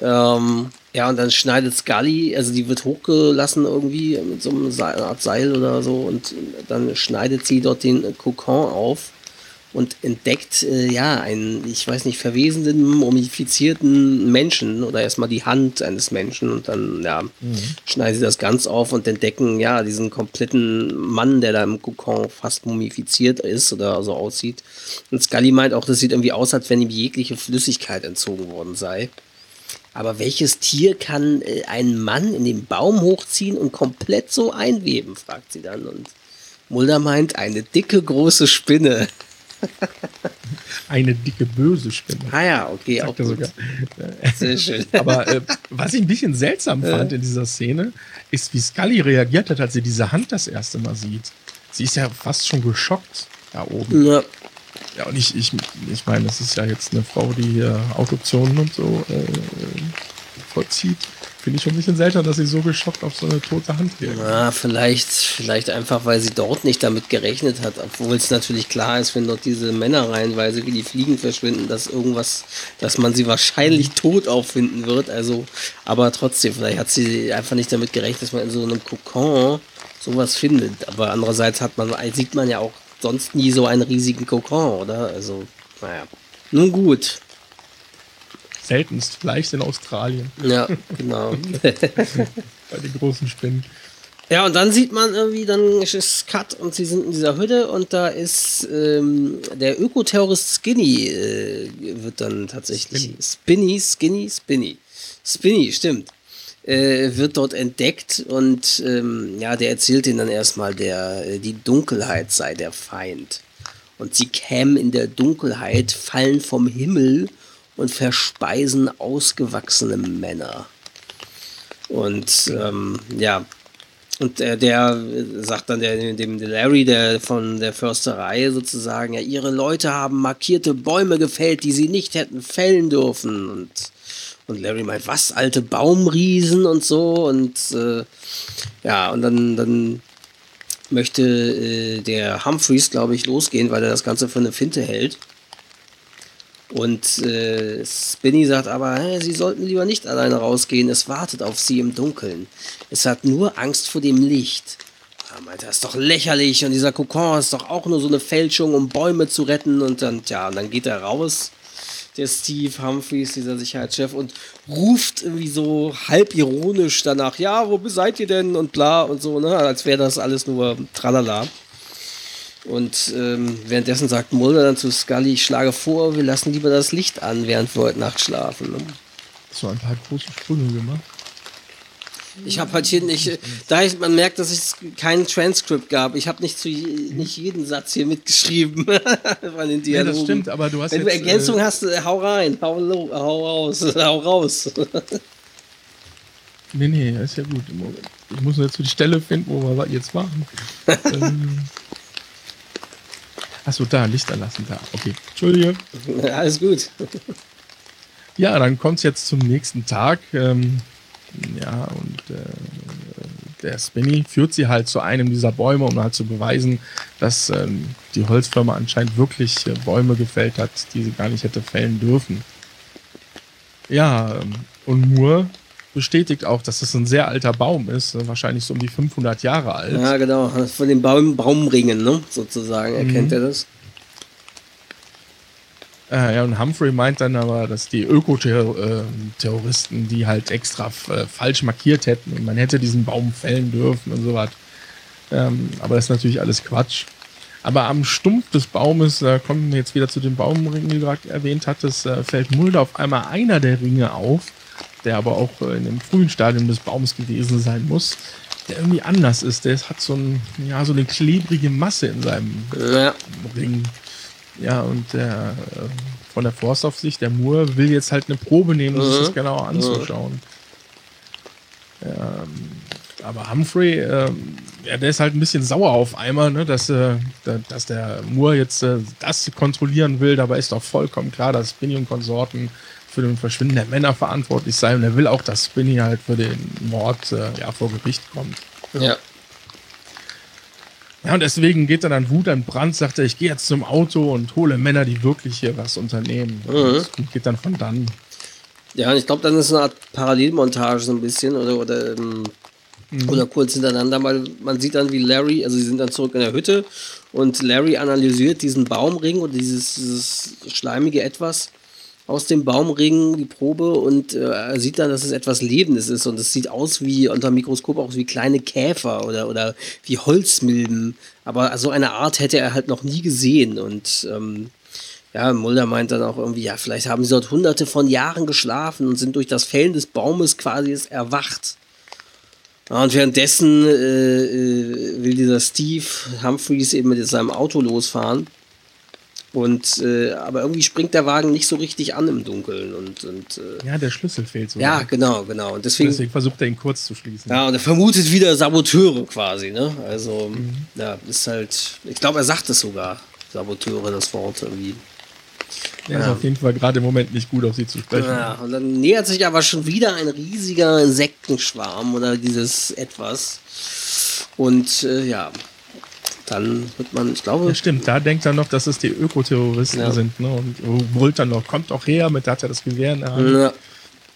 Ähm, ja, und dann schneidet Scully, also die wird hochgelassen irgendwie mit so einem Seil, Art Seil oder so und dann schneidet sie dort den Kokon auf und entdeckt, äh, ja, einen, ich weiß nicht, verwesenden, mumifizierten Menschen oder erstmal die Hand eines Menschen und dann, ja, schneiden sie das ganz auf und entdecken, ja, diesen kompletten Mann, der da im Kokon fast mumifiziert ist oder so aussieht. Und Scully meint auch, das sieht irgendwie aus, als wenn ihm jegliche Flüssigkeit entzogen worden sei. Aber welches Tier kann äh, einen Mann in den Baum hochziehen und komplett so einweben, fragt sie dann. Und Mulder meint, eine dicke, große Spinne.
Eine dicke, böse Spinne.
Ah ja, okay, auch
sogar.
Sehr schön.
Aber äh, was ich ein bisschen seltsam fand in dieser Szene, ist, wie Scully reagiert hat, als sie diese Hand das erste Mal sieht. Sie ist ja fast schon geschockt da oben.
Ja,
Ja, und ich, ich, ich meine, das ist ja jetzt eine Frau, die hier Autopsionen und so äh, vollzieht. Finde ich schon ein bisschen seltsam, dass sie so geschockt auf so eine tote Hand reagiert.
Na, vielleicht, vielleicht einfach, weil sie dort nicht damit gerechnet hat, obwohl es natürlich klar ist, wenn dort diese Männer reihenweise wie die Fliegen verschwinden, dass irgendwas, dass man sie wahrscheinlich tot auffinden wird. Also, aber trotzdem, vielleicht hat sie einfach nicht damit gerechnet, dass man in so einem Kokon sowas findet. Aber andererseits hat man, sieht man ja auch sonst nie so einen riesigen Kokon, oder? Also, naja. Nun gut.
Seltenst, vielleicht in Australien,
Ja, genau.
bei den großen Spinnen.
Ja, und dann sieht man irgendwie, dann ist Cut und sie sind in dieser Hütte und da ist ähm, der Ökoterrorist Skinny, äh, wird dann tatsächlich. Spinny, Skinny, Spinny. Spinny, stimmt. Äh, wird dort entdeckt und ähm, ja, der erzählt ihnen dann erstmal, der, äh, die Dunkelheit sei der Feind. Und sie kämen in der Dunkelheit, fallen vom Himmel und verspeisen ausgewachsene Männer. Und ähm, ja, und äh, der sagt dann der, dem Larry, der von der Försterei sozusagen, ja, ihre Leute haben markierte Bäume gefällt, die sie nicht hätten fällen dürfen. Und, und Larry meint, was, alte Baumriesen und so. Und äh, ja, und dann, dann möchte äh, der Humphreys, glaube ich, losgehen, weil er das Ganze für eine Finte hält. Und äh, Spinny sagt aber, hä, sie sollten lieber nicht alleine rausgehen, es wartet auf sie im Dunkeln. Es hat nur Angst vor dem Licht. Er meinte, das ist doch lächerlich und dieser Kokon ist doch auch nur so eine Fälschung, um Bäume zu retten. Und dann, ja, und dann geht er raus, der Steve Humphreys, dieser Sicherheitschef, und ruft irgendwie so halb ironisch danach, ja, wo seid ihr denn? Und bla und so, ne? Als wäre das alles nur tralala. Und ähm, währenddessen sagt Mulder dann zu Scully, ich schlage vor, wir lassen lieber das Licht an, während wir heute Nacht schlafen. Ne?
So ein paar große Sprünge gemacht.
Ich habe halt hier nicht, da ich, man merkt, dass es kein Transkript gab. Ich habe nicht zu nicht jeden Satz hier mitgeschrieben von den
Ja,
Dialogen.
das stimmt, aber du hast
Wenn
jetzt,
du Ergänzung
äh,
hast, äh, hau rein, hau, lo, hau raus, hau raus.
Nee, nee, ist ja gut. Ich muss jetzt die Stelle finden, wo wir jetzt waren. ähm, Achso, da, Licht anlassen, da. Okay, Entschuldige.
Alles gut.
Ja, dann kommt es jetzt zum nächsten Tag. Ähm, ja, und äh, der Spinny führt sie halt zu einem dieser Bäume, um halt zu beweisen, dass ähm, die Holzfirma anscheinend wirklich äh, Bäume gefällt hat, die sie gar nicht hätte fällen dürfen. Ja, ähm, und Moore bestätigt auch, dass das ein sehr alter Baum ist, äh, wahrscheinlich so um die 500 Jahre alt.
Ja, genau, von den Baum, Baumringen, ne? sozusagen, erkennt mhm. er das.
Äh, ja, und Humphrey meint dann aber, dass die Ökoterroristen die halt extra äh, falsch markiert hätten und man hätte diesen Baum fällen dürfen und so was. Ähm, aber das ist natürlich alles Quatsch. Aber am Stumpf des Baumes, da kommen wir jetzt wieder zu den Baumringen, die du gerade erwähnt hattest, äh, fällt Mulder auf einmal einer der Ringe auf, der aber auch äh, in dem frühen Stadium des Baums gewesen sein muss, der irgendwie anders ist. Der hat so, ein, ja, so eine klebrige Masse in seinem ja. Ring. Ja, und der äh, von der Forstaufsicht, der Moore, will jetzt halt eine Probe nehmen, um sich das mhm. genauer anzuschauen. Ähm, aber Humphrey, ähm, ja, der ist halt ein bisschen sauer auf einmal, ne, dass, äh, dass der Moore jetzt äh, das kontrollieren will. Dabei ist doch vollkommen klar, dass Spinny und Konsorten für den Verschwinden der Männer verantwortlich sein. Und er will auch, dass Spinny halt für den Mord äh, ja, vor Gericht kommt.
Ja.
Ja, und deswegen geht er dann Wut an Brand, sagt er, ich gehe jetzt zum Auto und hole Männer, die wirklich hier was unternehmen. Mhm. Und geht dann von dann.
Ja, und ich glaube, dann ist eine Art Parallelmontage so ein bisschen oder, oder, ähm, mhm. oder kurz hintereinander, weil man sieht dann, wie Larry, also sie sind dann zurück in der Hütte und Larry analysiert diesen Baumring und dieses, dieses schleimige Etwas aus dem Baumring die Probe und äh, sieht dann, dass es etwas Lebendes ist und es sieht aus wie unter dem Mikroskop auch wie kleine Käfer oder, oder wie Holzmilben. Aber so eine Art hätte er halt noch nie gesehen und ähm, ja, Mulder meint dann auch irgendwie, ja, vielleicht haben sie dort hunderte von Jahren geschlafen und sind durch das Fällen des Baumes quasi erwacht. Ja, und währenddessen äh, äh, will dieser Steve Humphreys eben mit seinem Auto losfahren. Und äh, aber irgendwie springt der Wagen nicht so richtig an im Dunkeln und, und
äh, ja, der Schlüssel fehlt so.
Ja, genau, genau. Und deswegen,
deswegen, versucht er ihn kurz zu schließen.
Ja, und er vermutet wieder Saboteure quasi, ne? Also mhm. ja, ist halt. Ich glaube, er sagt es sogar. Saboteure, das Wort irgendwie.
Er ja. ist auf jeden Fall gerade im Moment nicht gut auf sie zu sprechen.
Ja, und dann nähert sich aber schon wieder ein riesiger Insektenschwarm oder dieses etwas. Und äh, ja, dann wird man, ich glaube.
Ja, stimmt, da denkt er noch, dass es die Ökoterroristen ja. sind, ne? Und brüllt dann noch, kommt doch her, mit da hat er das Gewehr in der Hand. Ja.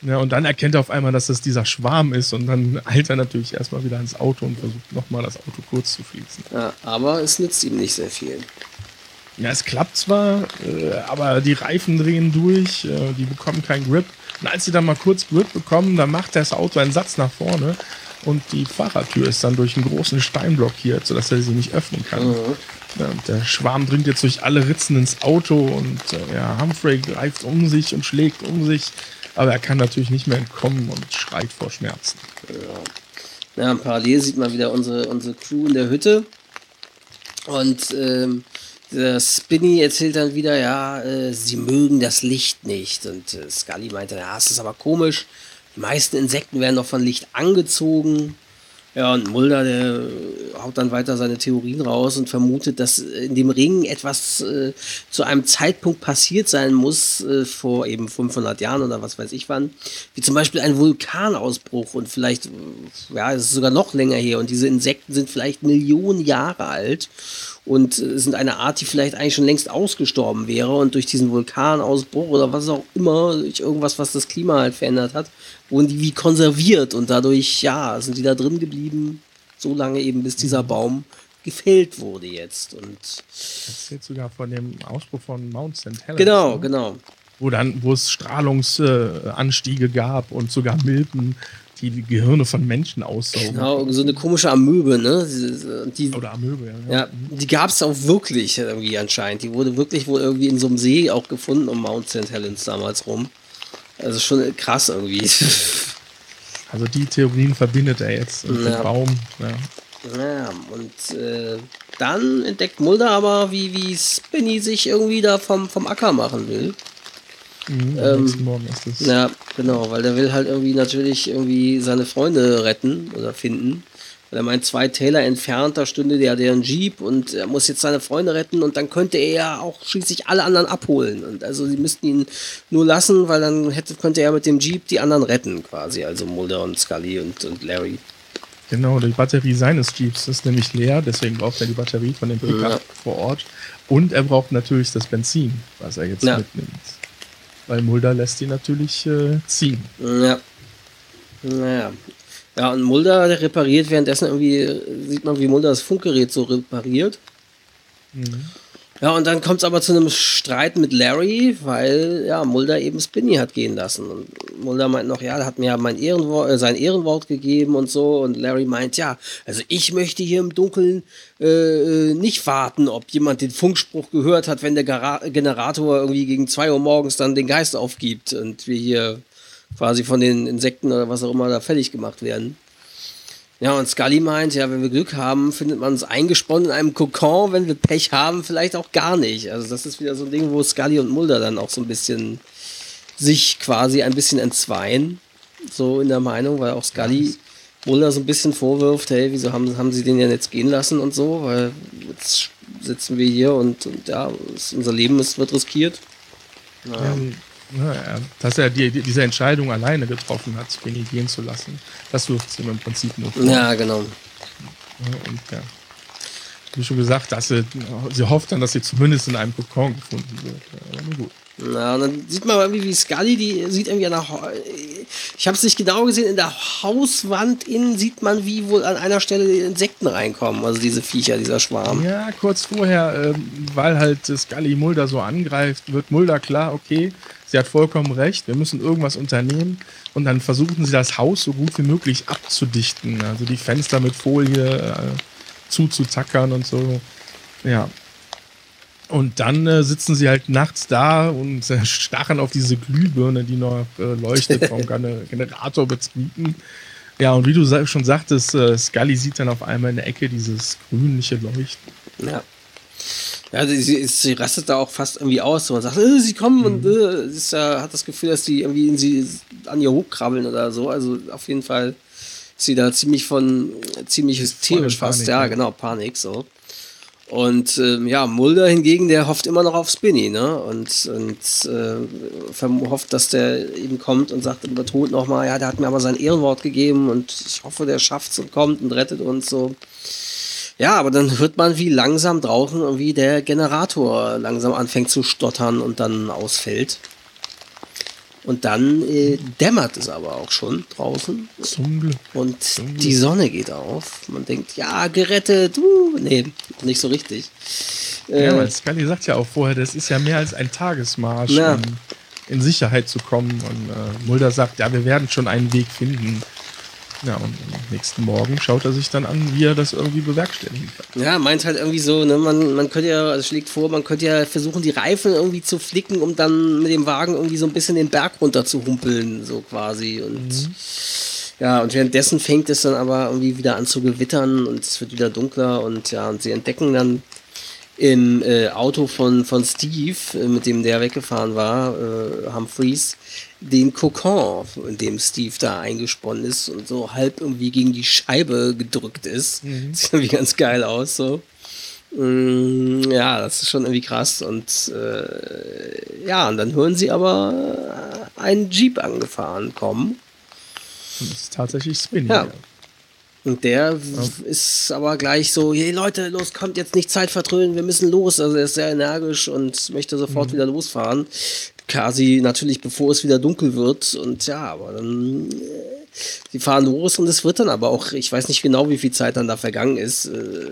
ja. und dann erkennt er auf einmal, dass das dieser Schwarm ist und dann eilt er natürlich erstmal wieder ins Auto und versucht nochmal das Auto kurz zu fließen.
Ja, aber es nützt ihm nicht sehr viel.
Ja, es klappt zwar, äh, aber die Reifen drehen durch, äh, die bekommen keinen Grip. Und als sie dann mal kurz Grip bekommen, dann macht das Auto einen Satz nach vorne und die Fahrertür ist dann durch einen großen Stein blockiert, sodass er sie nicht öffnen kann. Mhm. Ja, der Schwarm dringt jetzt durch alle Ritzen ins Auto und äh, ja, Humphrey greift um sich und schlägt um sich, aber er kann natürlich nicht mehr entkommen und schreit vor Schmerzen.
Ja, ja parallel sieht man wieder unsere, unsere Crew in der Hütte und ähm, der Spinny erzählt dann wieder, ja, äh, sie mögen das Licht nicht und äh, Scully meinte, ja, es ist aber komisch, die meisten Insekten werden doch von Licht angezogen. Ja, und Mulder, der haut dann weiter seine Theorien raus und vermutet, dass in dem Ring etwas äh, zu einem Zeitpunkt passiert sein muss, äh, vor eben 500 Jahren oder was weiß ich wann, wie zum Beispiel ein Vulkanausbruch und vielleicht, ja, es ist sogar noch länger her und diese Insekten sind vielleicht Millionen Jahre alt und äh, sind eine Art, die vielleicht eigentlich schon längst ausgestorben wäre und durch diesen Vulkanausbruch oder was auch immer, durch irgendwas, was das Klima halt verändert hat, wurden die wie konserviert und dadurch, ja, sind die da drin geblieben, so lange eben, bis dieser Baum gefällt wurde jetzt. Und
das jetzt sogar von dem Ausbruch von Mount St. Helens.
Genau, ne? genau.
Wo dann, wo es Strahlungsanstiege gab und sogar Milben die Gehirne von Menschen aussaugen.
Genau, so eine komische Amöbe, ne?
Die, Oder Amöbe,
ja. Ja, die gab es auch wirklich irgendwie anscheinend. Die wurde wirklich wohl irgendwie in so einem See auch gefunden um Mount St. Helens damals rum. Also schon krass irgendwie.
Also die Theorien verbindet er jetzt mit ja. dem Baum. Ja,
ja und äh, dann entdeckt Mulder aber, wie, wie Spinny sich irgendwie da vom, vom Acker machen will. Mhm, ähm, Morgen ist es. Ja, genau, weil der will halt irgendwie natürlich irgendwie seine Freunde retten oder finden. Weil er meint, zwei Täler entfernt, da stünde der deren Jeep und er muss jetzt seine Freunde retten und dann könnte er ja auch schließlich alle anderen abholen. Und also sie müssten ihn nur lassen, weil dann hätte, könnte er mit dem Jeep die anderen retten, quasi. Also Mulder und Scully und, und Larry.
Genau, die Batterie seines Jeeps ist nämlich leer, deswegen braucht er die Batterie von dem Pickup ja. vor Ort. Und er braucht natürlich das Benzin, was er jetzt ja. mitnimmt. Weil Mulder lässt ihn natürlich äh, ziehen.
Ja. Naja. Ja, und Mulder der repariert währenddessen irgendwie, sieht man, wie Mulder das Funkgerät so repariert. Mhm. Ja, und dann kommt es aber zu einem Streit mit Larry, weil ja Mulder eben Spinny hat gehen lassen. Und Mulder meint noch, ja, hat mir ja mein Ehrenwort, äh, sein Ehrenwort gegeben und so. Und Larry meint, ja, also ich möchte hier im Dunkeln äh, äh nicht warten, ob jemand den Funkspruch gehört hat, wenn der Gara Generator irgendwie gegen 2 Uhr morgens dann den Geist aufgibt und wir hier quasi von den Insekten oder was auch immer da fertig gemacht werden. Ja, und Scully meint, ja, wenn wir Glück haben, findet man uns eingesponnen in einem Kokon, wenn wir Pech haben, vielleicht auch gar nicht. Also das ist wieder so ein Ding, wo Scully und Mulder dann auch so ein bisschen sich quasi ein bisschen entzweien, so in der Meinung, weil auch Scully Mulder so ein bisschen vorwirft, hey, wieso haben, haben sie den ja jetzt gehen lassen und so, weil jetzt sitzen wir hier und, und ja, unser Leben ist, wird riskiert.
Ja. Ja, dass er die, diese Entscheidung alleine getroffen hat, Spinny gehen zu lassen, das wirft es ihm im Prinzip nur vor.
Ja, genau.
Und ja, wie schon gesagt, dass sie, sie hofft dann, dass sie zumindest in einem Kokon gefunden wird.
Ja, gut. Na, dann sieht man irgendwie, wie Scully, die sieht irgendwie an der, ich habe es nicht genau gesehen, in der Hauswand innen sieht man, wie wohl an einer Stelle die Insekten reinkommen, also diese Viecher, dieser Schwarm.
Ja, kurz vorher, ähm, weil halt Scully Mulder so angreift, wird Mulder klar, okay, sie hat vollkommen recht, wir müssen irgendwas unternehmen. Und dann versuchen sie das Haus so gut wie möglich abzudichten, also die Fenster mit Folie äh, zuzutackern und so. Ja, und dann äh, sitzen sie halt nachts da und äh, starren auf diese Glühbirne, die noch äh, leuchtet vom Generatorbetrieben. Ja, und wie du schon sagtest, äh, Scully sieht dann auf einmal in der Ecke dieses grünliche Leuchten.
Ja. Ja, sie, sie rastet da auch fast irgendwie aus und sagt, äh, sie kommen mhm. und äh, ist, hat das Gefühl, dass die irgendwie in sie an ihr hochkrabbeln oder so. Also auf jeden Fall ist sie da ziemlich von ziemlich hysterisch fast, Panik, ja, genau, Panik so. Und ähm, ja, Mulder hingegen, der hofft immer noch auf Spinny, ne? Und, und äh, hofft, dass der eben kommt und sagt Tod nochmal, ja, der hat mir aber sein Ehrenwort gegeben und ich hoffe, der schafft's und kommt und rettet uns so. Ja, aber dann hört man, wie langsam draußen irgendwie der Generator langsam anfängt zu stottern und dann ausfällt. Und dann äh, dämmert es aber auch schon draußen.
Zum Glück.
Und Zum Glück. die Sonne geht auf. Man denkt, ja, gerettet. Uh, nee, nicht so richtig.
Äh, ja, weil Scully sagt ja auch vorher, das ist ja mehr als ein Tagesmarsch, ja. um in Sicherheit zu kommen. Und äh, Mulder sagt, ja, wir werden schon einen Weg finden. Ja, und am nächsten Morgen schaut er sich dann an, wie er das irgendwie bewerkstelligen kann.
Ja, meint halt irgendwie so, ne, man, man könnte ja, also schlägt vor, man könnte ja versuchen, die Reifen irgendwie zu flicken, um dann mit dem Wagen irgendwie so ein bisschen den Berg runter zu humpeln, so quasi. Und mhm. ja, und währenddessen fängt es dann aber irgendwie wieder an zu gewittern und es wird wieder dunkler und ja, und sie entdecken dann im äh, Auto von, von Steve, äh, mit dem der weggefahren war, äh, Humphreys, den Kokon, in dem Steve da eingesponnen ist und so halb irgendwie gegen die Scheibe gedrückt ist. Mhm. Sieht irgendwie ganz geil aus, so. Mm, ja, das ist schon irgendwie krass. Und äh, ja, und dann hören sie aber einen Jeep angefahren kommen.
Und das ist tatsächlich Spinning.
Ja. Und der ja. ist aber gleich so, hey Leute, los, kommt jetzt nicht Zeit vertrönen, wir müssen los. Also er ist sehr energisch und möchte sofort mhm. wieder losfahren. Quasi natürlich bevor es wieder dunkel wird. Und ja, aber dann äh, die fahren los und es wird dann aber auch, ich weiß nicht genau, wie viel Zeit dann da vergangen ist. Äh,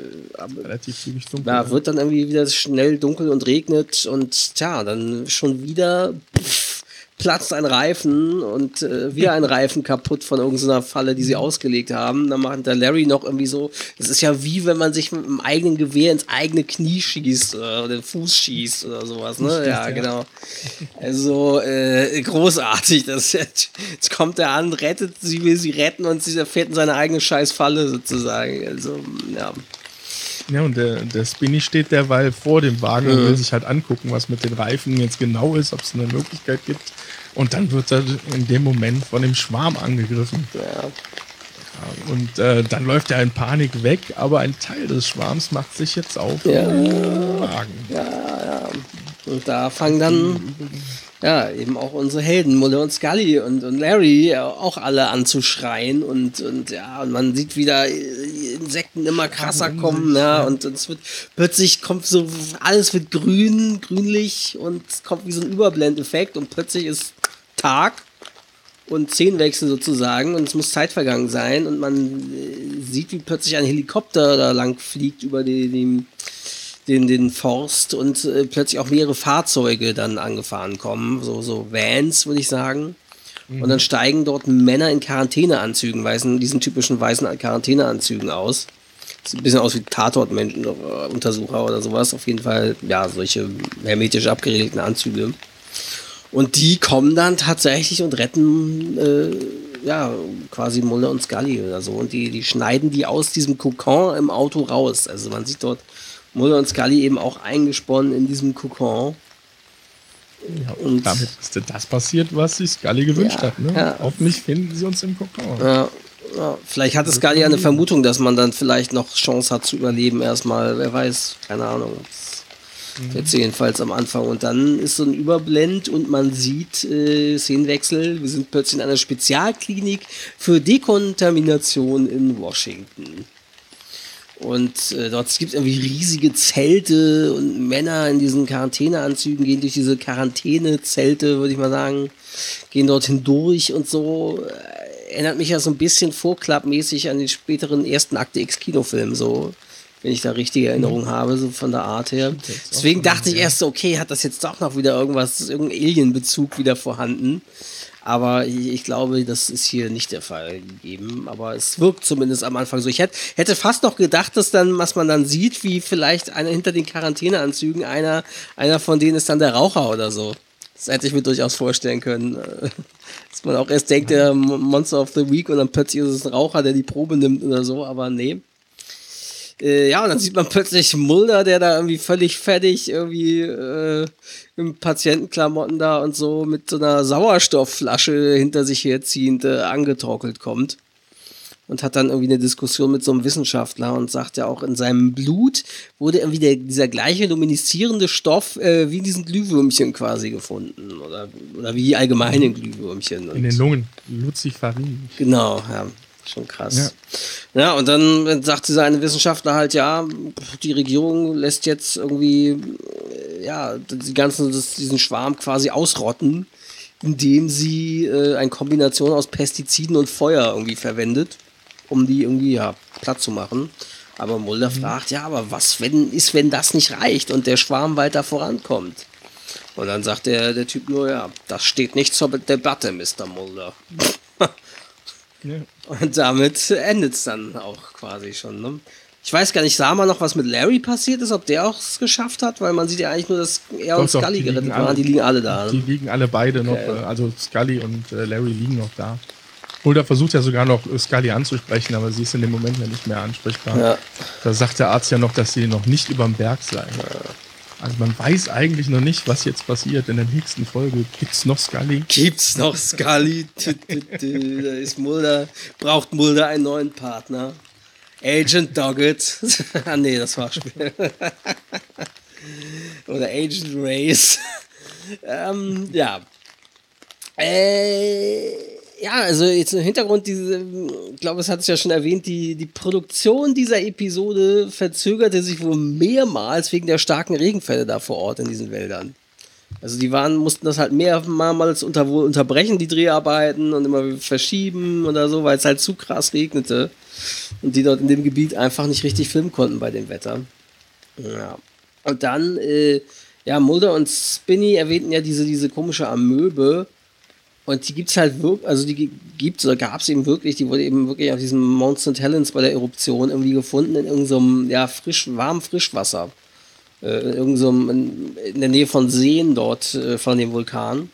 Relativ zügig dunkel.
Da ja. wird dann irgendwie wieder schnell dunkel und regnet und tja, dann schon wieder. Pff, platzt ein Reifen und äh, wir ein Reifen kaputt von irgendeiner Falle, die sie ausgelegt haben. Dann macht der Larry noch irgendwie so, das ist ja wie wenn man sich mit einem eigenen Gewehr ins eigene Knie schießt oder den Fuß schießt oder sowas, ne? Stimmt, ja, ja, genau. Also äh, großartig. Das jetzt, jetzt kommt er an, rettet sie, will sie retten und sie fährt in seine eigene Scheißfalle sozusagen. Also, ja.
Ja, und der, der Spinny steht derweil vor dem Wagen mhm. und will sich halt angucken, was mit den Reifen jetzt genau ist, ob es eine Möglichkeit gibt. Und dann wird er in dem Moment von dem Schwarm angegriffen. Ja. Und äh, dann läuft er in Panik weg, aber ein Teil des Schwarms macht sich jetzt auf
ja. Wagen. Ja, ja. Und da fangen dann ja, eben auch unsere Helden, Mulder und Scully und, und Larry auch alle anzuschreien und, und ja, und man sieht wieder Insekten immer krasser kommen, ja, und, und es wird plötzlich kommt so, alles wird grün, grünlich und es kommt wie so ein Überblendeffekt und plötzlich ist Tag und Szenenwechsel sozusagen und es muss Zeit vergangen sein und man äh, sieht, wie plötzlich ein Helikopter da lang fliegt über den, den, den, Forst und äh, plötzlich auch mehrere Fahrzeuge dann angefahren kommen, so, so Vans, würde ich sagen. Und dann steigen dort Männer in Quarantäneanzügen, weißen, diesen typischen weißen Quarantäneanzügen aus. Sieht ein bisschen aus wie Tatort-Untersucher oder sowas. Auf jeden Fall, ja, solche hermetisch abgeregelten Anzüge. Und die kommen dann tatsächlich und retten, äh, ja, quasi Mulder und Scully oder so. Und die, die schneiden die aus diesem Kokon im Auto raus. Also man sieht dort Mulder und Scully eben auch eingesponnen in diesem Kokon.
Ja, und damit ist das passiert, was sich Scully gewünscht ja, hat. Ne? Ja. Hoffentlich finden sie uns im Kokon.
Ja, ja. Vielleicht hatte Scully eine Vermutung, dass man dann vielleicht noch Chance hat zu überleben erstmal. Wer weiß, keine Ahnung. Mhm. Jetzt jedenfalls am Anfang. Und dann ist so ein Überblend und man sieht äh, Szenenwechsel. Wir sind plötzlich in einer Spezialklinik für Dekontamination in Washington. Und äh, dort gibt es irgendwie riesige Zelte und Männer in diesen Quarantäneanzügen gehen durch diese Quarantänezelte, würde ich mal sagen, gehen dort hindurch und so. Äh, erinnert mich ja so ein bisschen vorklappmäßig an den späteren ersten Akte X-Kinofilm, so, wenn ich da richtige Erinnerungen mhm. habe, so von der Art her. Deswegen dachte ich erst so, okay, hat das jetzt doch noch wieder irgendwas, irgendein Alien-Bezug wieder vorhanden. Aber ich, glaube, das ist hier nicht der Fall gegeben. Aber es wirkt zumindest am Anfang so. Ich hätte, hätte fast noch gedacht, dass dann, was man dann sieht, wie vielleicht einer hinter den Quarantäneanzügen, einer, einer von denen ist dann der Raucher oder so. Das hätte ich mir durchaus vorstellen können. Dass man auch erst denkt, der Monster of the Week und dann plötzlich ist es ein Raucher, der die Probe nimmt oder so, aber nee. Äh, ja, und dann sieht man plötzlich Mulder, der da irgendwie völlig fertig irgendwie äh, im Patientenklamotten da und so mit so einer Sauerstoffflasche hinter sich herziehend äh, angetrockelt kommt. Und hat dann irgendwie eine Diskussion mit so einem Wissenschaftler und sagt ja auch, in seinem Blut wurde irgendwie der, dieser gleiche lumineszierende Stoff äh, wie in diesen Glühwürmchen quasi gefunden. Oder, oder wie allgemein in Glühwürmchen.
in den Lungen. Lucifarin.
Genau, ja. Schon krass. Ja. ja, und dann sagt dieser eine Wissenschaftler halt, ja, die Regierung lässt jetzt irgendwie, äh, ja, die ganzen, das, diesen Schwarm quasi ausrotten, indem sie äh, eine Kombination aus Pestiziden und Feuer irgendwie verwendet, um die irgendwie, ja, platt zu machen. Aber Mulder mhm. fragt, ja, aber was wenn, ist, wenn das nicht reicht und der Schwarm weiter vorankommt? Und dann sagt der, der Typ nur, ja, das steht nicht zur Debatte, Mr. Mulder. Ja. Und damit endet es dann auch quasi schon. Ne? Ich weiß gar nicht, sah man noch, was mit Larry passiert ist, ob der auch es geschafft hat, weil man sieht ja eigentlich nur, dass er doch, und Scully gerettet waren. Die liegen alle da.
Ne? Die liegen alle beide okay. noch, äh, also Scully und äh, Larry liegen noch da. Mulder versucht ja sogar noch Scully anzusprechen, aber sie ist in dem Moment ja nicht mehr ansprechbar. Ja. Da sagt der Arzt ja noch, dass sie noch nicht über dem Berg sei. Ja. Also man weiß eigentlich noch nicht, was jetzt passiert. In der nächsten Folge gibt's noch Scully.
Gibt's noch Scully? da ist Mulder, braucht Mulder einen neuen Partner. Agent Doggett. ah nee, das war Spiel. Oder Agent Race. ähm, ja. Äh ja, also jetzt im Hintergrund, diese, ich glaube, es hat es ja schon erwähnt, die, die Produktion dieser Episode verzögerte sich wohl mehrmals wegen der starken Regenfälle da vor Ort in diesen Wäldern. Also die waren, mussten das halt mehrmals unter, unterbrechen, die Dreharbeiten und immer verschieben oder so, weil es halt zu krass regnete. Und die dort in dem Gebiet einfach nicht richtig filmen konnten bei dem Wetter. Ja. Und dann, äh, ja, Mulder und Spinny erwähnten ja diese, diese komische Amöbe und die gibt es halt wirklich, also die gibt es oder gab es eben wirklich, die wurde eben wirklich auf diesem Mount St. Helens bei der Eruption irgendwie gefunden in irgendeinem, ja, frisch, warmem Frischwasser. Äh, in irgendeinem, in, in, der Nähe von Seen dort äh, von dem Vulkan.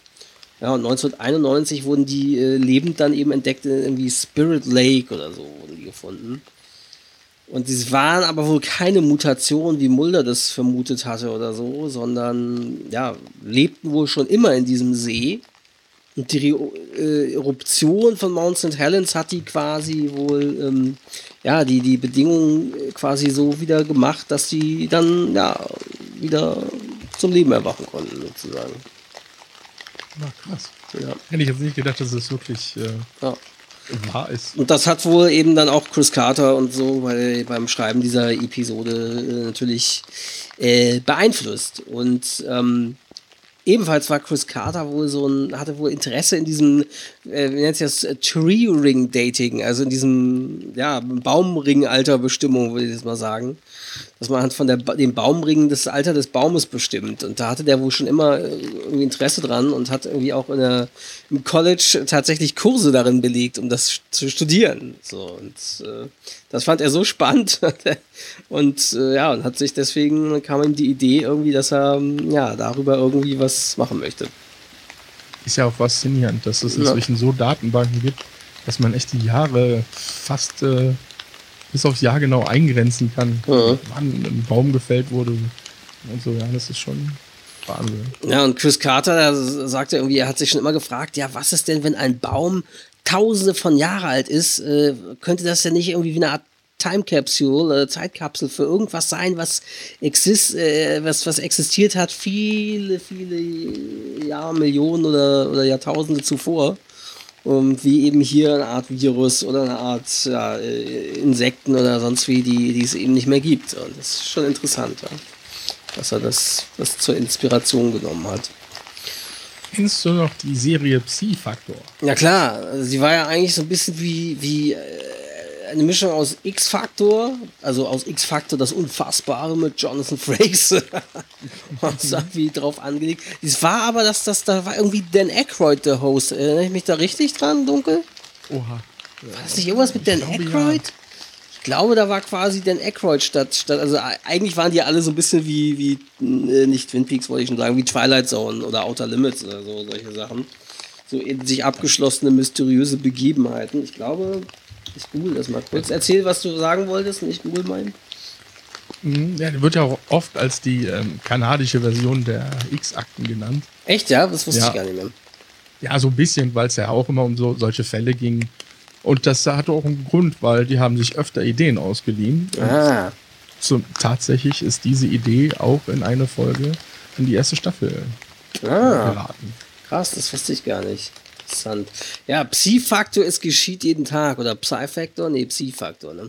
Ja, und 1991 wurden die äh, lebend dann eben entdeckt in irgendwie Spirit Lake oder so wurden die gefunden. Und die waren aber wohl keine Mutation, wie Mulder das vermutet hatte oder so, sondern ja, lebten wohl schon immer in diesem See und die äh, Eruption von Mount St. Helens hat die quasi wohl, ähm, ja, die, die Bedingungen quasi so wieder gemacht, dass die dann, ja, wieder zum Leben erwachen konnten, sozusagen.
Na, krass. Ja. Hätte ich jetzt nicht gedacht, dass es wirklich äh, ja. wahr ist.
Und das hat wohl eben dann auch Chris Carter und so bei, beim Schreiben dieser Episode äh, natürlich äh, beeinflusst. Und ähm, ebenfalls war Chris Carter wohl so ein, hatte wohl Interesse in diesem, äh, wie nennt sich das, Tree Ring Dating, also in diesem, ja, Baumring-Alterbestimmung, würde ich jetzt mal sagen dass man halt von der, dem Baumring das Alter des Baumes bestimmt. Und da hatte der wohl schon immer äh, irgendwie Interesse dran und hat irgendwie auch in der, im College tatsächlich Kurse darin belegt, um das zu studieren. So, und äh, das fand er so spannend. und äh, ja, und hat sich deswegen kam ihm die Idee irgendwie, dass er ja darüber irgendwie was machen möchte.
Ist ja auch faszinierend, dass es inzwischen ja. so Datenbanken gibt, dass man echt die Jahre fast äh, bis aufs Jahr genau eingrenzen kann, ja. wann ein Baum gefällt wurde und so. Ja, das ist schon Wahnsinn.
Ja, und Chris Carter, der sagte irgendwie, er hat sich schon immer gefragt, ja, was ist denn, wenn ein Baum tausende von Jahre alt ist, äh, könnte das ja nicht irgendwie wie eine Art Time Capsule, äh, Zeitkapsel für irgendwas sein, was, exist, äh, was, was existiert hat viele, viele Jahre, Millionen oder, oder Jahrtausende zuvor um, wie eben hier eine Art Virus oder eine Art ja, äh, Insekten oder sonst wie, die, die es eben nicht mehr gibt. Und das ist schon interessant, ja, dass er das, das zur Inspiration genommen hat.
Kennst du noch die Serie Psi-Faktor?
Ja klar, sie war ja eigentlich so ein bisschen wie, wie äh, eine Mischung aus X-Faktor, also aus X-Faktor das Unfassbare mit Jonathan Frakes. Was wie drauf angelegt. Es war aber, dass das, da war irgendwie Dan Aykroyd der Host. Erinnere ich mich da richtig dran, dunkel? Oha. War das nicht irgendwas mit Dan Aykroyd? Ja. Ich glaube, da war quasi Dan Aykroyd statt, statt, also eigentlich waren die alle so ein bisschen wie, wie, äh, nicht Twin Peaks wollte ich schon sagen, wie Twilight Zone oder Outer Limits oder so, solche Sachen. So in sich abgeschlossene, mysteriöse Begebenheiten. Ich glaube, ich google das mal kurz. Erzähl, was du sagen wolltest und ich google meinen.
Mhm, ja, der wird ja auch oft als die ähm, kanadische Version der X-Akten genannt.
Echt, ja? Das wusste ja. ich gar nicht mehr.
Ja, so ein bisschen, weil es ja auch immer um so, solche Fälle ging. Und das hatte auch einen Grund, weil die haben sich öfter Ideen ausgeliehen. Ah. Zum, tatsächlich ist diese Idee auch in eine Folge in die erste Staffel
ah. geraten. Krass, das wusste ich gar nicht. Interessant. Ja, Psi-Faktor, es geschieht jeden Tag. Oder Psi-Faktor? Nee, Psi-Faktor. Ne?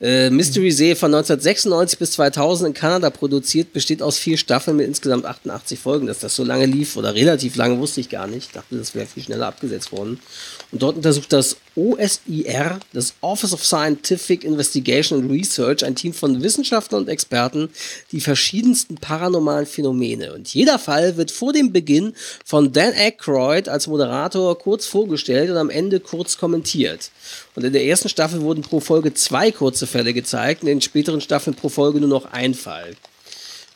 Äh, Mystery Serie von 1996 bis 2000 in Kanada produziert, besteht aus vier Staffeln mit insgesamt 88 Folgen. Dass das so lange lief oder relativ lange, wusste ich gar nicht. Ich dachte, das wäre viel schneller abgesetzt worden. Und dort untersucht das OSIR, das Office of Scientific Investigation and Research, ein Team von Wissenschaftlern und Experten, die verschiedensten paranormalen Phänomene. Und jeder Fall wird vor dem Beginn von Dan Aykroyd als Moderator kurz vorgestellt und am Ende kurz kommentiert. Und in der ersten Staffel wurden pro Folge zwei kurze Fälle gezeigt, in den späteren Staffeln pro Folge nur noch ein Fall.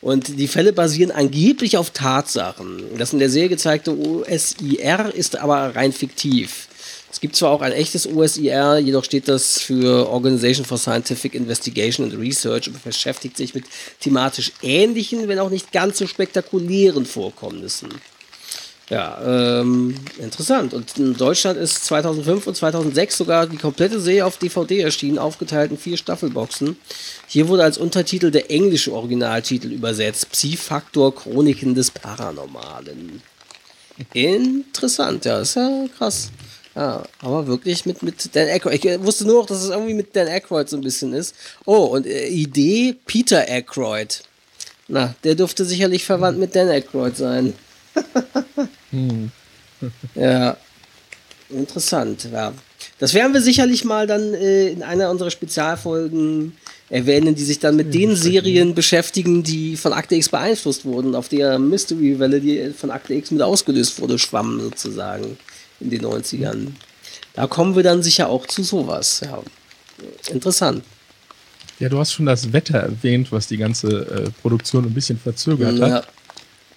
Und die Fälle basieren angeblich auf Tatsachen. Das in der Serie gezeigte OSIR ist aber rein fiktiv. Es gibt zwar auch ein echtes OSIR, jedoch steht das für Organization for Scientific Investigation and Research und beschäftigt sich mit thematisch ähnlichen, wenn auch nicht ganz so spektakulären Vorkommnissen. Ja, ähm, interessant. Und in Deutschland ist 2005 und 2006 sogar die komplette Serie auf DVD erschienen, aufgeteilt in vier Staffelboxen. Hier wurde als Untertitel der englische Originaltitel übersetzt: Psi-Faktor Chroniken des Paranormalen. Interessant, ja, ist ja krass. Ja, aber wirklich mit, mit Dan Aykroyd. Ich wusste nur noch, dass es irgendwie mit Dan Aykroyd so ein bisschen ist. Oh, und äh, Idee Peter Aykroyd. Na, der dürfte sicherlich verwandt mit Dan Aykroyd sein hm. ja, interessant. Ja. Das werden wir sicherlich mal dann äh, in einer unserer Spezialfolgen erwähnen, die sich dann mit ja, den Serien beschäftigen, die von Akte X beeinflusst wurden, auf der Mystery-Welle, die von Akte X mit ausgelöst wurde, schwamm sozusagen in den 90ern. Da kommen wir dann sicher auch zu sowas. Ja. Interessant.
Ja, du hast schon das Wetter erwähnt, was die ganze äh, Produktion ein bisschen verzögert ja. hat.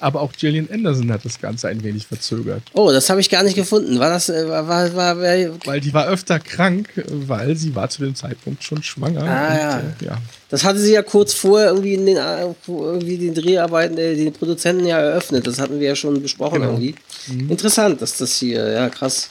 Aber auch Gillian Anderson hat das Ganze ein wenig verzögert.
Oh, das habe ich gar nicht gefunden. War das, äh, war, war, war,
Weil die war öfter krank, weil sie war zu dem Zeitpunkt schon schwanger.
Ah, und, ja. Äh, ja. Das hatte sie ja kurz vorher irgendwie in den, äh, irgendwie den Dreharbeiten, äh, den Produzenten ja eröffnet. Das hatten wir ja schon besprochen genau. irgendwie. Mhm. Interessant, dass das hier, ja krass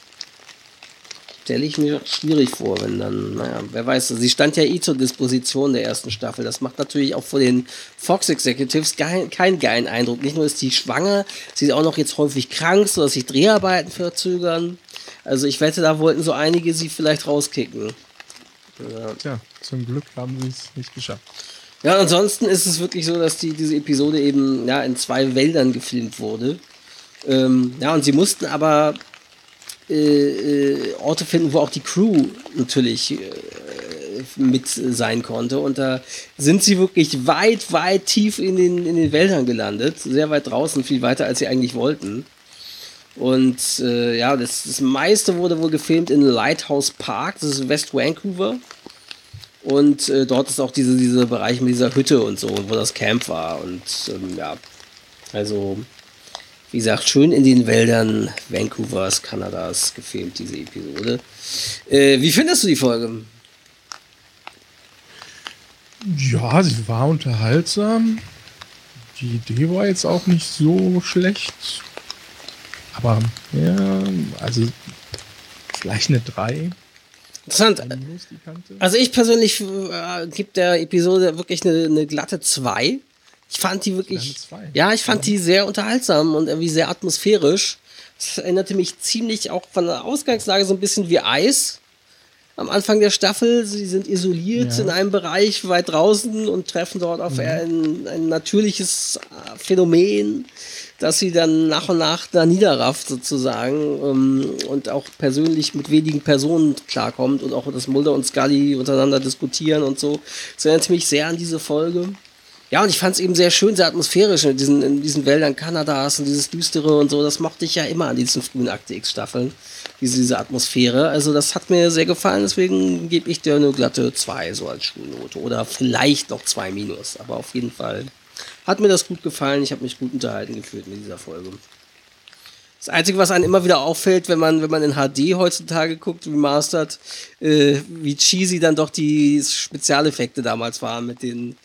stelle ich mir schwierig vor, wenn dann, naja, wer weiß, sie stand ja eh zur Disposition der ersten Staffel. Das macht natürlich auch vor den Fox Executives keinen kein geilen Eindruck. Nicht nur ist die schwanger, sie ist auch noch jetzt häufig krank, sodass sich Dreharbeiten verzögern. Also ich wette, da wollten so einige sie vielleicht rauskicken.
Ja. Tja, zum Glück haben sie es nicht geschafft.
Ja, ansonsten ist es wirklich so, dass die, diese Episode eben ja, in zwei Wäldern gefilmt wurde. Ähm, ja, und sie mussten aber äh, äh, Orte finden, wo auch die Crew natürlich äh, mit sein konnte. Und da sind sie wirklich weit, weit tief in den, in den Wäldern gelandet. Sehr weit draußen, viel weiter, als sie eigentlich wollten. Und äh, ja, das, das meiste wurde wohl gefilmt in Lighthouse Park, das ist West Vancouver. Und äh, dort ist auch diese, dieser Bereich mit dieser Hütte und so, wo das Camp war. Und ähm, ja, also, wie gesagt, schön in den Wäldern Vancouvers, Kanadas gefilmt, diese Episode. Äh, wie findest du die Folge?
Ja, sie war unterhaltsam. Die Idee war jetzt auch nicht so schlecht. Aber ja, also vielleicht eine 3.
Interessant. Also ich persönlich äh, gebe der Episode wirklich eine, eine glatte 2. Ich fand die wirklich. Ja, ich fand ja. die sehr unterhaltsam und irgendwie sehr atmosphärisch. Das erinnerte mich ziemlich auch von der Ausgangslage so ein bisschen wie Eis am Anfang der Staffel. Sie sind isoliert ja. in einem Bereich weit draußen und treffen dort auf mhm. ein, ein natürliches Phänomen dass sie dann nach und nach da niederrafft sozusagen ähm, und auch persönlich mit wenigen Personen klarkommt und auch, dass Mulder und Scully untereinander diskutieren und so. Das erinnert mich sehr an diese Folge. Ja, und ich fand es eben sehr schön, sehr atmosphärisch in diesen, in diesen Wäldern Kanadas und dieses Düstere und so. Das mochte ich ja immer an diesen frühen Akte X-Staffeln, diese, diese Atmosphäre. Also das hat mir sehr gefallen, deswegen gebe ich dir eine glatte 2 so als Schulnote. Oder vielleicht noch 2 Minus, aber auf jeden Fall hat mir das gut gefallen. Ich habe mich gut unterhalten gefühlt mit dieser Folge. Das Einzige, was einem immer wieder auffällt, wenn man, wenn man in HD heutzutage guckt, remastered, äh, wie cheesy dann doch die Spezialeffekte damals waren mit den,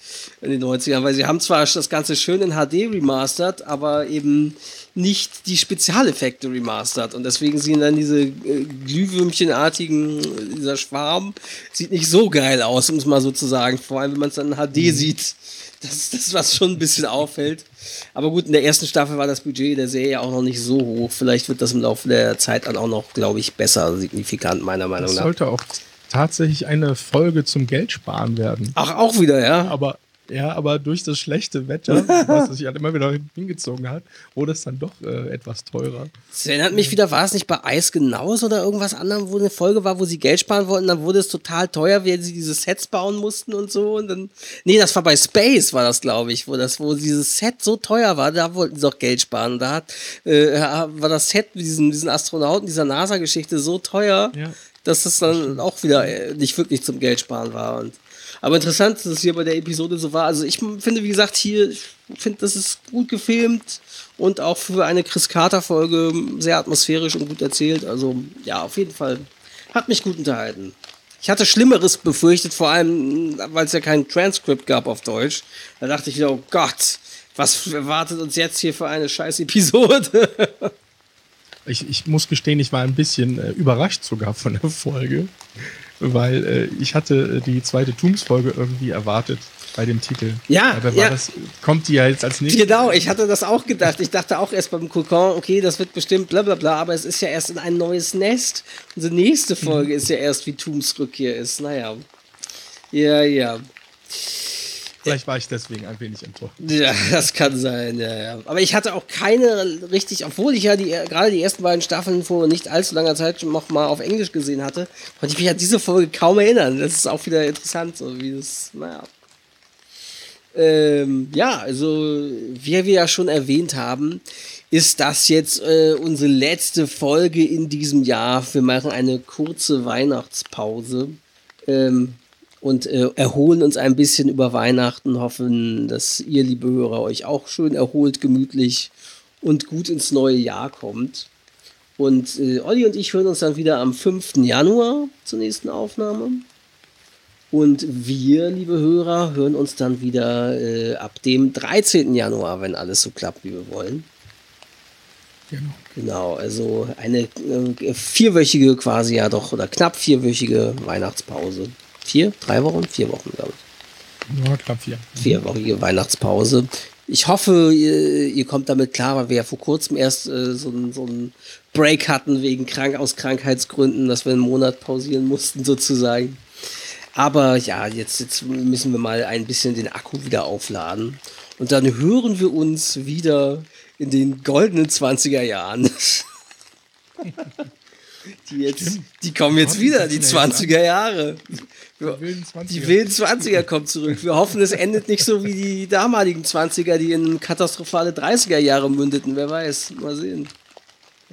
in den 90ern. Weil sie haben zwar das Ganze schön in HD remastered, aber eben nicht die Spezialeffekte remastered. Und deswegen sehen dann diese äh, Glühwürmchenartigen, dieser Schwarm, sieht nicht so geil aus, um es mal so zu sagen. Vor allem, wenn man es dann in HD mhm. sieht. Das ist das, was schon ein bisschen auffällt. Aber gut, in der ersten Staffel war das Budget der Serie auch noch nicht so hoch. Vielleicht wird das im Laufe der Zeit dann auch noch, glaube ich, besser signifikant, meiner Meinung nach.
Das sollte auch tatsächlich eine Folge zum Geldsparen werden.
Ach, auch wieder, ja.
Aber ja, aber durch das schlechte Wetter, was sich halt immer wieder hingezogen hat, wurde es dann doch äh, etwas teurer.
Das erinnert mich wieder, war es nicht bei Eis genauso oder irgendwas anderem, wo eine Folge war, wo sie Geld sparen wollten, dann wurde es total teuer, weil sie diese Sets bauen mussten und so. Und dann. Nee, das war bei Space, war das, glaube ich, wo das, wo dieses Set so teuer war, da wollten sie auch Geld sparen. Da hat, äh, war das Set mit diesen, diesen Astronauten, dieser NASA-Geschichte so teuer, ja. dass es dann auch wieder äh, nicht wirklich zum Geld sparen war. Und aber interessant, dass es hier bei der Episode so war. Also ich finde, wie gesagt, hier, ich finde, das ist gut gefilmt und auch für eine Chris Carter-Folge sehr atmosphärisch und gut erzählt. Also ja, auf jeden Fall hat mich gut unterhalten. Ich hatte Schlimmeres befürchtet, vor allem, weil es ja kein Transkript gab auf Deutsch. Da dachte ich wieder, oh Gott, was erwartet uns jetzt hier für eine scheiß Episode?
ich, ich muss gestehen, ich war ein bisschen äh, überrascht sogar von der Folge weil äh, ich hatte äh, die zweite Tombs-Folge irgendwie erwartet bei dem Titel.
Ja, ja.
Das, kommt die ja jetzt als nächstes.
Genau, ich hatte das auch gedacht. Ich dachte auch erst beim Kokon, okay, das wird bestimmt bla bla bla, aber es ist ja erst in ein neues Nest. Unsere nächste Folge mhm. ist ja erst, wie Tombs Rückkehr ist. Naja. Ja, ja.
Vielleicht war ich deswegen ein wenig enttäuscht.
Ja, das kann sein, ja, ja. Aber ich hatte auch keine richtig, obwohl ich ja die, gerade die ersten beiden Staffeln vor nicht allzu langer Zeit noch mal auf Englisch gesehen hatte, konnte ich mich an diese Folge kaum erinnern. Das ist auch wieder interessant, so wie das, naja. Ähm, ja, also, wie wir ja schon erwähnt haben, ist das jetzt äh, unsere letzte Folge in diesem Jahr. Wir machen eine kurze Weihnachtspause. Ähm, und äh, erholen uns ein bisschen über Weihnachten, hoffen, dass ihr, liebe Hörer, euch auch schön erholt, gemütlich und gut ins neue Jahr kommt. Und äh, Olli und ich hören uns dann wieder am 5. Januar zur nächsten Aufnahme. Und wir, liebe Hörer, hören uns dann wieder äh, ab dem 13. Januar, wenn alles so klappt, wie wir wollen. Genau. Genau, also eine äh, vierwöchige quasi ja doch, oder knapp vierwöchige Weihnachtspause vier, drei Wochen, vier Wochen, glaube
ich. Ja, knapp vier.
Vierwöchige Weihnachtspause. Ich hoffe, ihr, ihr, kommt damit klar, weil wir ja vor kurzem erst äh, so, so einen Break hatten wegen Krank aus Krankheitsgründen, dass wir einen Monat pausieren mussten sozusagen. Aber ja, jetzt, jetzt müssen wir mal ein bisschen den Akku wieder aufladen. Und dann hören wir uns wieder in den goldenen 20er Jahren. Die, jetzt, die kommen jetzt wieder, die 20er Jahre. Die wilden 20er kommen zurück. Wir hoffen, es endet nicht so wie die damaligen 20er, die in katastrophale 30er Jahre mündeten. Wer weiß, mal sehen.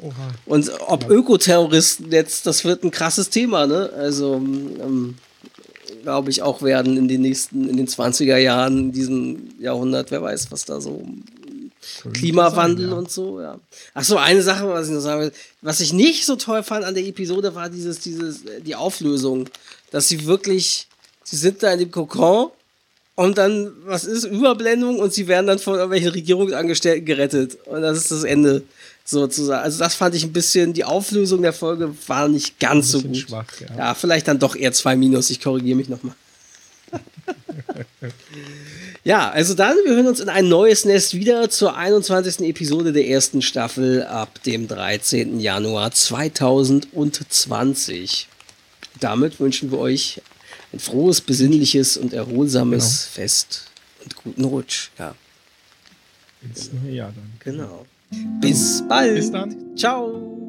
Oha. Und ob Ökoterroristen jetzt, das wird ein krasses Thema, ne? Also, ähm, glaube ich, auch werden in den nächsten, in den 20er Jahren, in diesem Jahrhundert, wer weiß, was da so Klimawandel ja. und so, ja. Ach so, eine Sache, was ich noch sagen will, was ich nicht so toll fand an der Episode, war dieses, dieses, die Auflösung, dass sie wirklich, sie sind da in dem Kokon und dann, was ist, Überblendung und sie werden dann von irgendwelchen Regierungsangestellten gerettet und das ist das Ende sozusagen. Also das fand ich ein bisschen, die Auflösung der Folge war nicht ganz so gut. Schwach, ja. ja, vielleicht dann doch eher zwei Minus, ich korrigiere mich nochmal. Ja, also dann, wir hören uns in ein neues Nest wieder zur 21. Episode der ersten Staffel ab dem 13. Januar 2020. Damit wünschen wir euch ein frohes, besinnliches und erholsames genau. Fest und guten Rutsch. Ja.
Ins neue Jahr dann.
Genau. Bis bald. Bis dann. Ciao.